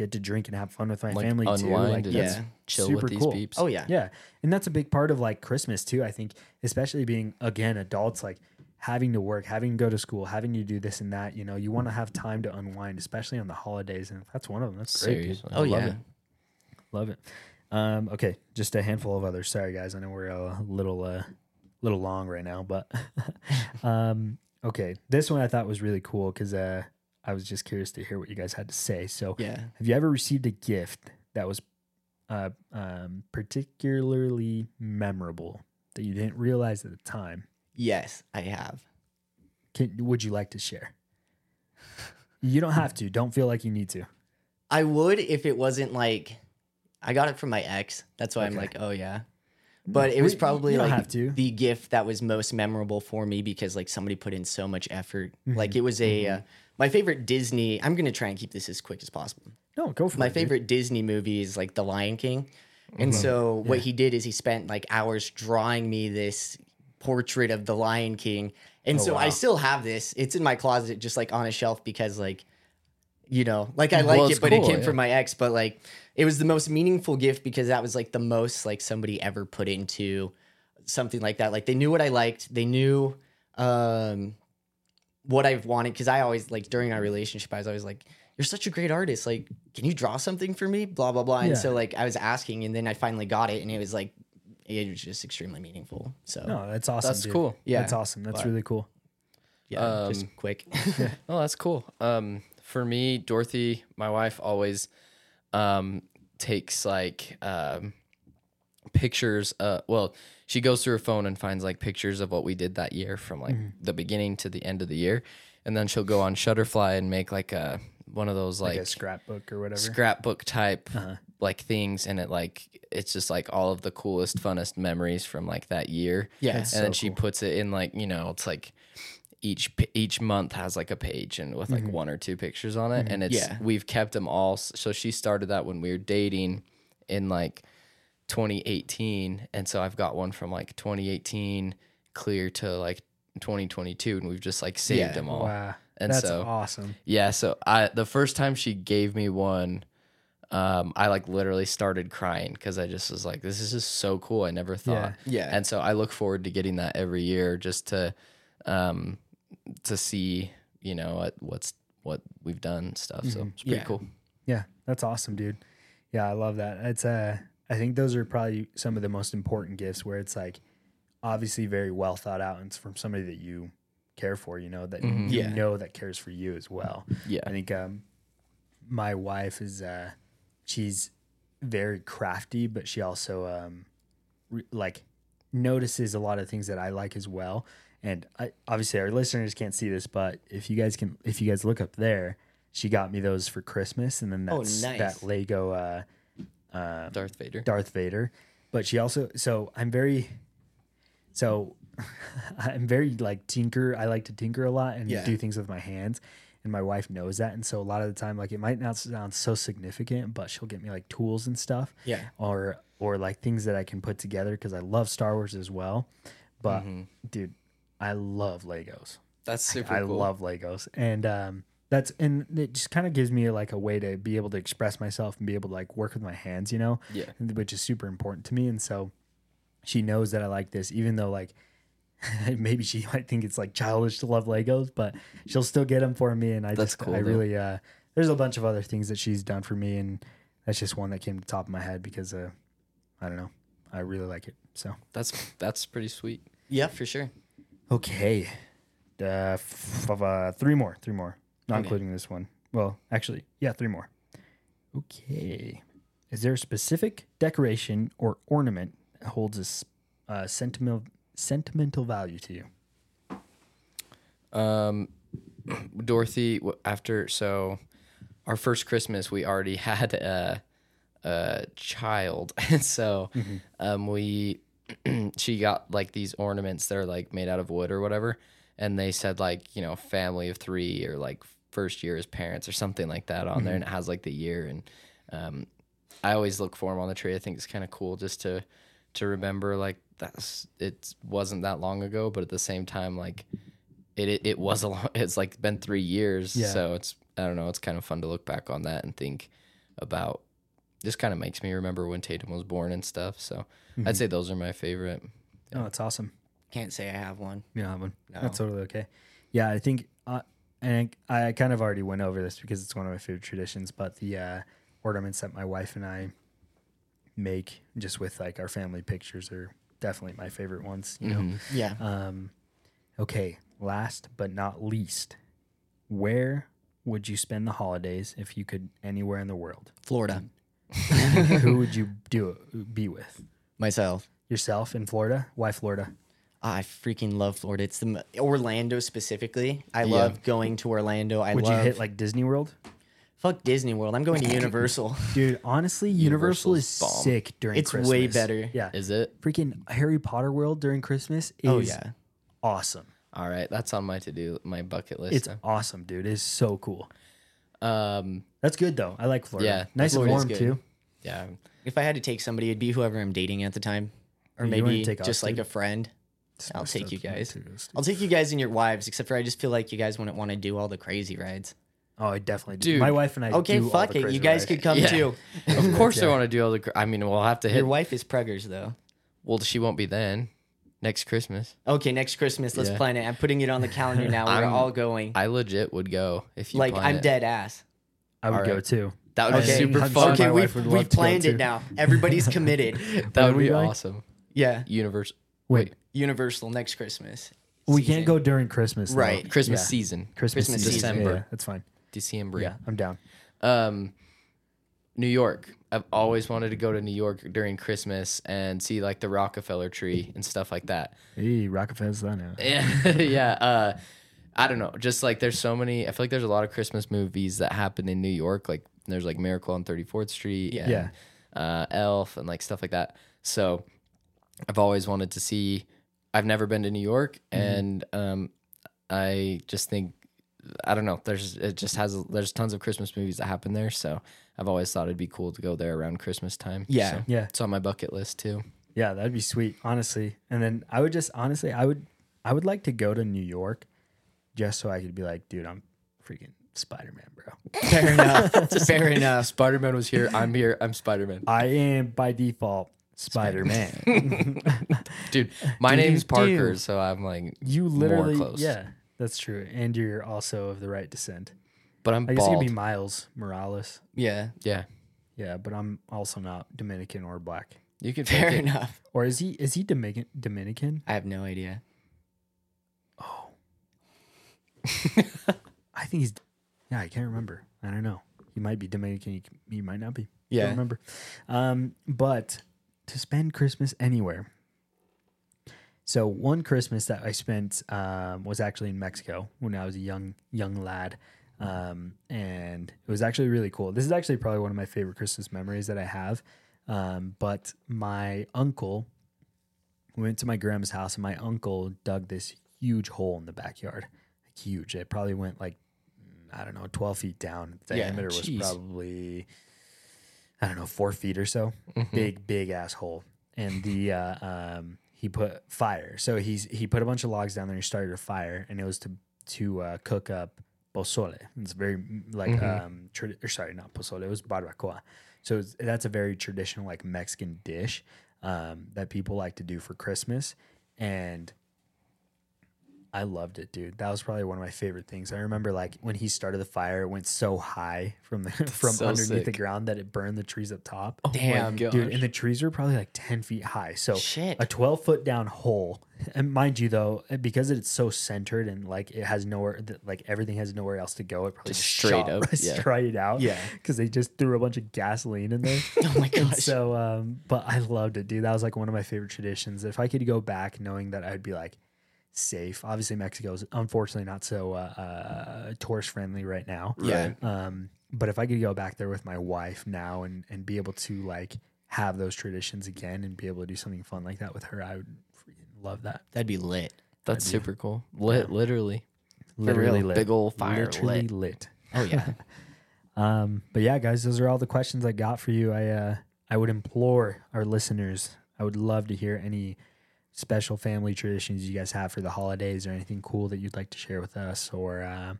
get to drink and have fun with my Like family too. unwind Like and that's yeah, chill super with these cool. peeps. Oh yeah. Yeah. And that's a big part of like Christmas too. I think, especially being again adults, like having to work, having to go to school, having to do this and that. You know, you want to have time to unwind, especially on the holidays. And that's one of them, that's great. dude. Seriously. Oh Love yeah. it. Love it. Um, okay, just a handful of others. Sorry guys, I know we're a little uh little long right now, but um okay. This one I thought was really cool because uh I was just curious to hear what you guys had to say. So Yeah. have you ever received a gift that was uh, um, particularly memorable that you didn't realize at the time? Yes, I have. Can, would you like to share? You don't have to. Don't feel like you need to. I would if it wasn't like I got it from my ex. That's why I'm like, oh yeah. But it was probably like have to. the gift that was most memorable for me because like somebody put in so much effort. Like it was a uh, my favorite Disney. I'm gonna try and keep this as quick as possible. No, go for My it. My favorite Disney movie is like The Lion King. And so what he did is he spent like hours drawing me this portrait of the Lion King. And Oh, so I still have this. It's in my closet just like on a shelf because like you know, like I Well, like it's it, but it came yeah. from my ex, but like it was the most meaningful gift because that was like the most like somebody ever put into something like that. Like they knew what I liked. They knew um what I've wanted because I always like during our relationship, I was always like, You're such a great artist. Like, can you draw something for me? Blah blah blah. And Yeah. so like I was asking and then I finally got it and it was like it was just extremely meaningful. So No, that's awesome. That's dude. cool. Yeah. That's awesome. That's But- really cool. yeah, just Um, quick. Oh, that's cool. Um, for me, Dorothy, my wife, always um takes like um pictures. Uh, well, she goes through her phone and finds like pictures of what we did that year from like mm-hmm. the beginning to the end of the year, and then she'll go on Shutterfly and make like a one of those Like, like, a scrapbook or whatever. scrapbook type Uh-huh. like things, and it like it's just like all of the coolest, funnest memories from like that year yeah. And then she cool. puts it in like you know it's like each each month has like a page and with like mm-hmm. one or two pictures on it mm-hmm. and it's Yeah. we've kept them all so she started that when we were dating in like 2018 and so I've got one from like 2018 clear to like 2022 and we've just like saved Yeah. them all Wow. And That's so- awesome. yeah so I the first time she gave me one um I like literally started crying because I just was like this is just so cool I never thought Yeah. and so I look forward to getting that every year just to um to see you know what, what's what we've done and stuff so it's pretty Yeah. cool Yeah, that's awesome, dude. Yeah, I love that. It's uh I think those are probably some of the most important gifts where it's like obviously very well thought out and it's from somebody that you care for, you know, that Mhm. you Yeah. know that cares for you as well. Yeah. I think um my wife is uh she's very crafty, but she also um re- like notices a lot of things that I like as well. And I obviously our listeners can't see this, but if you guys can if you guys look up there, she got me those for Christmas and then Oh, nice. that Lego uh uh Darth Vader. Darth Vader. But she also so I'm very so I'm very like tinker. I like to tinker a lot and Yeah. do things with my hands. And my wife knows that. And so a lot of the time, like it might not sound so significant, but she'll get me like tools and stuff Yeah. or or like things that I can put together because I love Star Wars as well. But Mhm. dude, I love Legos. That's super I cool. love Legos, and um, that's and it just kind of gives me like a way to be able to express myself and be able to like work with my hands, you know, Yeah. which is super important to me. And so she knows that I like this, even though like maybe she might think it's like childish to love Legos, but she'll still get them for me. And I That's just cool, I though. really uh, there's a bunch of other things that she's done for me, and that's just one that came to the top of my head because uh, I don't know, I really like it. So That's that's pretty sweet. Yeah, for sure. Okay. Uh, f- f- uh, three more. Three more. Not Okay. including this one. Well, actually, yeah, three more. Okay. Is there a specific decoration or ornament that holds a uh, sentimental sentimental value to you? Um, Dorothy, after so our first Christmas, we already had a, a child, and so um, we she got like these ornaments that are like made out of wood or whatever, and they said like you know family of three or like first year as parents or something like that on there, and it has like the year and um, I always look for them on the tree. I think it's kind of cool just to to remember like that's it wasn't that long ago, but at the same time like it it, it was a long. It's like been three years, Yeah. so it's I don't know. It's kind of fun to look back on that and think about. This kind of makes me remember when Tatum was born and stuff. So I'd say those are my favorite. Oh, that's awesome. Can't say I have one. You don't have one. No. That's totally okay. Yeah, I think, uh, and I, I kind of already went over this because it's one of my favorite traditions. But the uh, ornaments that my wife and I make, just with like our family pictures, are definitely my favorite ones. You know. Yeah. Um, okay, last but not least, where would you spend the holidays if you could anywhere in the world? Florida. Who would you do be with? Myself. Yourself in Florida? Why Florida? I freaking love Florida. It's the Orlando specifically. I Yeah. love going to Orlando. I Would love you hit like Disney World? fuck Disney World. I'm going to Universal. Dude, honestly, Universal is bomb. sick during It's Christmas. way better. Yeah. Is it? Freaking Harry Potter World during Christmas is oh yeah. awesome. All right, that's on my to do my bucket list. It's then. awesome, dude. It's so cool. um, That's good though. I like Florida. Yeah, nice and warm good. too. yeah, If I had to take somebody, it'd be whoever I'm dating at the time, or You maybe take just like a friend. I'll take you guys. to us, dude. I'll take you guys and your wives, except for I just feel like you guys wouldn't want to do all the crazy rides. Oh, I definitely do. Dude. My wife and I. Okay, do all fuck the it. You guys rides. could come Yeah. too. of course I want to do all the. cr- I mean, we'll have to hit. Your wife is preggers though. Well, she won't be then. Next Christmas, Okay, next Christmas, let's Yeah. plan it. I'm putting it on the calendar now. We're I'm- all going. I legit would go if you like plan I'm it. dead ass. I would All go right. too. That would be super I'm fun. sure okay, my we've wife would love we've to go planned too. it now. Everybody's committed. that When would are we be awesome. Yeah, Universe. Wait, Universal next Christmas. we season. can't go during Christmas. though. Right. Christmas Yeah. season. Christmas, Christmas season. December. yeah, that's fine. December. Yeah, I'm down. Um, New York. I've always wanted to go to New York during Christmas and see like the Rockefeller tree and stuff like that. Hey, Rockefeller's that now. Yeah, yeah. Uh, I don't know. Just like there's so many. I feel like there's a lot of Christmas movies that happen in New York. Like there's like Miracle on 34th Street. Yeah. and, Yeah. Uh, Elf and like stuff like that. So I've always wanted to see. I've never been to New York, and um, I just think I don't know. There's it just has there's tons of Christmas movies that happen there. So I've always thought it'd be cool to go there around Christmas time. Yeah. So Yeah. it's on my bucket list too. Yeah, that'd be sweet, honestly. And then I would just honestly, I would, I would like to go to New York, just so I could be like, dude, I'm freaking Spider Man, bro. Fair enough. Fair enough. Spider Man was here. I'm here. I'm Spider Man. I am by default Spider Man. Dude, my Do, name's Parker, so I'm like, you literally, close. yeah, that's true. And you're also of the right descent. but I'm I guess bald. could be Miles Morales. Yeah. yeah, Yeah, but I'm also not Dominican or black. You could Fair it. enough. Or is he? Is he Dominican? Dominican? I have no idea. Oh, I think he's. Yeah, I can't remember. I don't know. He might be Dominican. He, he might not be. Yeah. Don't remember. Um, but to spend Christmas anywhere. So one Christmas that I spent um, was actually in Mexico when I was a young young lad, um, and it was actually really cool. This is actually probably one of my favorite Christmas memories that I have. Um, but my uncle went to my grandma's house, and my uncle dug this huge hole in the backyard, like huge. It probably went like I don't know, twelve feet down. The Yeah, diameter was probably I don't know, four feet or so. Big, big asshole. And the uh, um, he put fire. So he's he put a bunch of logs down there. and He started a fire, and it was to to uh, cook up pozole. It's very like um, tradi- or sorry, not pozole. It was barbacoa. So it's, that's a very traditional like Mexican dish um, that people like to do for Christmas, and I loved it, dude. That was probably one of my favorite things. I remember like when he started the fire, it went so high from the from so underneath the ground that it burned the trees up top. Oh Damn. Dude, and the trees were probably like 10 feet high. So Shit. a 12 foot down hole. And mind you, though, because it's so centered and like it has nowhere, like everything has nowhere else to go, it probably Just just straight up, right yeah. straight out. Yeah. Because they just threw a bunch of gasoline in there. Oh my And gosh. so, um, but I loved it, dude. That was like one of my favorite traditions. If I could go back knowing that I'd be like safe, obviously Mexico is unfortunately not so uh, uh, tourist friendly right now. Yeah. Um, but if I could go back there with my wife now and, and be able to like have those traditions again and be able to do something fun like that with her, I would freaking love that. That'd be lit. That's super cool. Lit, literally. Literally lit. Big old fire Literally lit. lit. Oh yeah. Um, but yeah, guys, those are all the questions I got for you. I uh, I would implore our listeners. I would love to hear any special family traditions you guys have for the holidays or anything cool that you'd like to share with us or uh,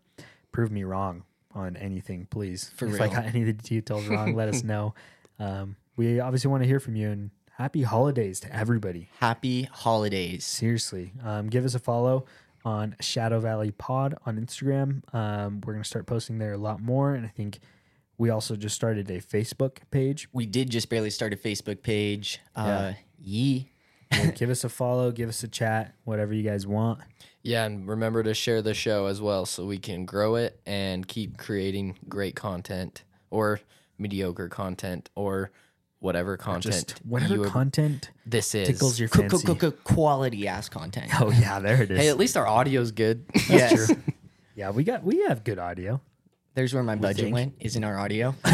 prove me wrong on anything, please. For if I got any of the details wrong, let us know. Um, we obviously want to hear from you and happy holidays to everybody. Happy holidays. Seriously, um, give us a follow on Shadow Valley Pod on Instagram. Um, we're gonna start posting there a lot more, and I think we also just started a Facebook page. We did just barely start a Facebook page. Uh, yee. Yeah, give us a follow, give us a chat, whatever you guys want. Yeah, and remember to share the show as well so we can grow it and keep creating great content or mediocre content or whatever content Just whatever you content this is. tickles your Co- co- fancy. co- co- Quality ass content. Oh yeah, there it is. Hey, at least our audio's good. yes. yeah, we got we have good audio. There's where my budget think. went. Is in our audio.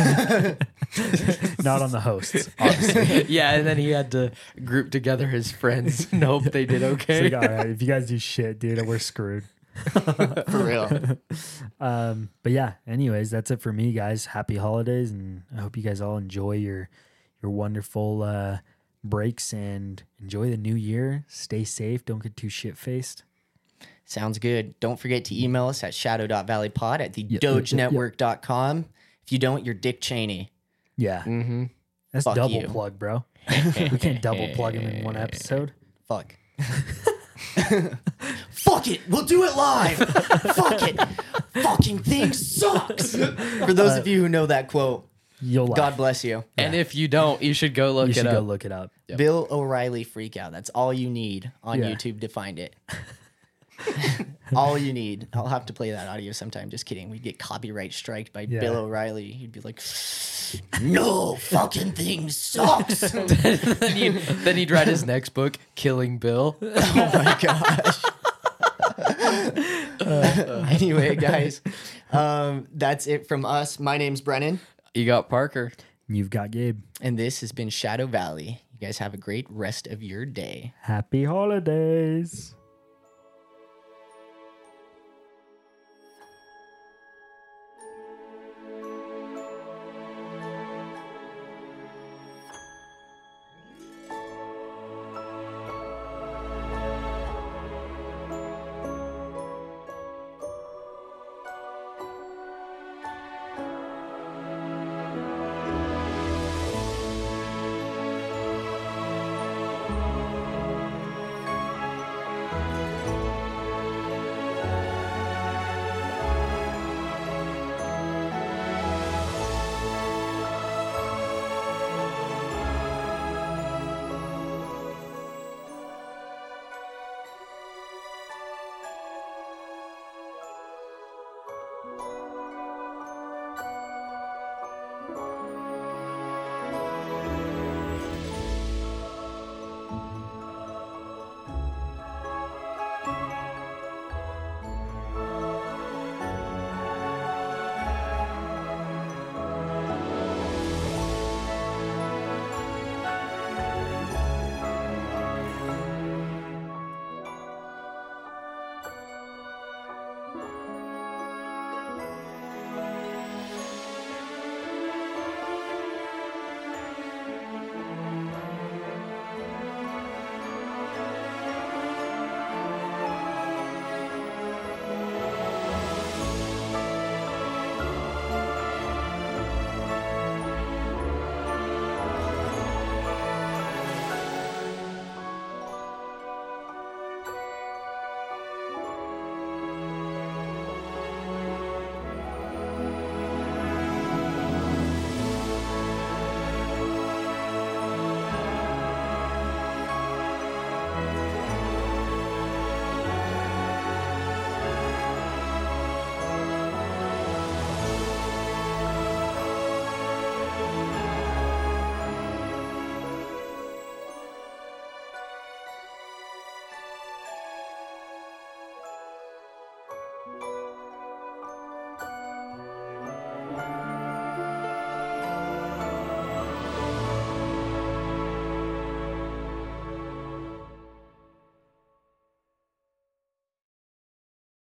Not on the hosts. obviously. yeah, and then he had to group together his friends and hope they did So, okay. like, all right, if you guys do shit, dude, we're screwed. For real. Um, but yeah, anyways, that's it for me, guys. Happy holidays, and I hope you guys all enjoy your your wonderful uh, breaks and enjoy the new year. Stay safe. Don't get too shit faced. Sounds good. Don't forget to email us at shadow.valleypod at the Yeah, yeah, yeah, yeah. dogenetwork.com. If you don't, you're Dick Cheney. Yeah, Mm-hmm. that's Fuck double you. plug, bro. we can't double plug him in one episode. Fuck. Fuck it. We'll do it live. Fuck it. Fucking thing sucks. For those of you who know that quote, You'll laugh. God bless you. And if you don't, you should go look you it should up. go look it up. Bill O'Reilly freak out. That's all you need on Yeah. YouTube to find it. all you need. I'll have to play that audio sometime. Just kidding. We'd get copyright striked by Yeah. Bill O'Reilly. He'd be like, "No fucking thing sucks." then, he'd, then he'd write his next book, Killing Bill. Oh my gosh. anyway, guys, um, that's it from us. My name's Brennan, You got Parker. You've got Gabe. and this has been Shadow Valley. You guys have a great rest of your day. Happy holidays.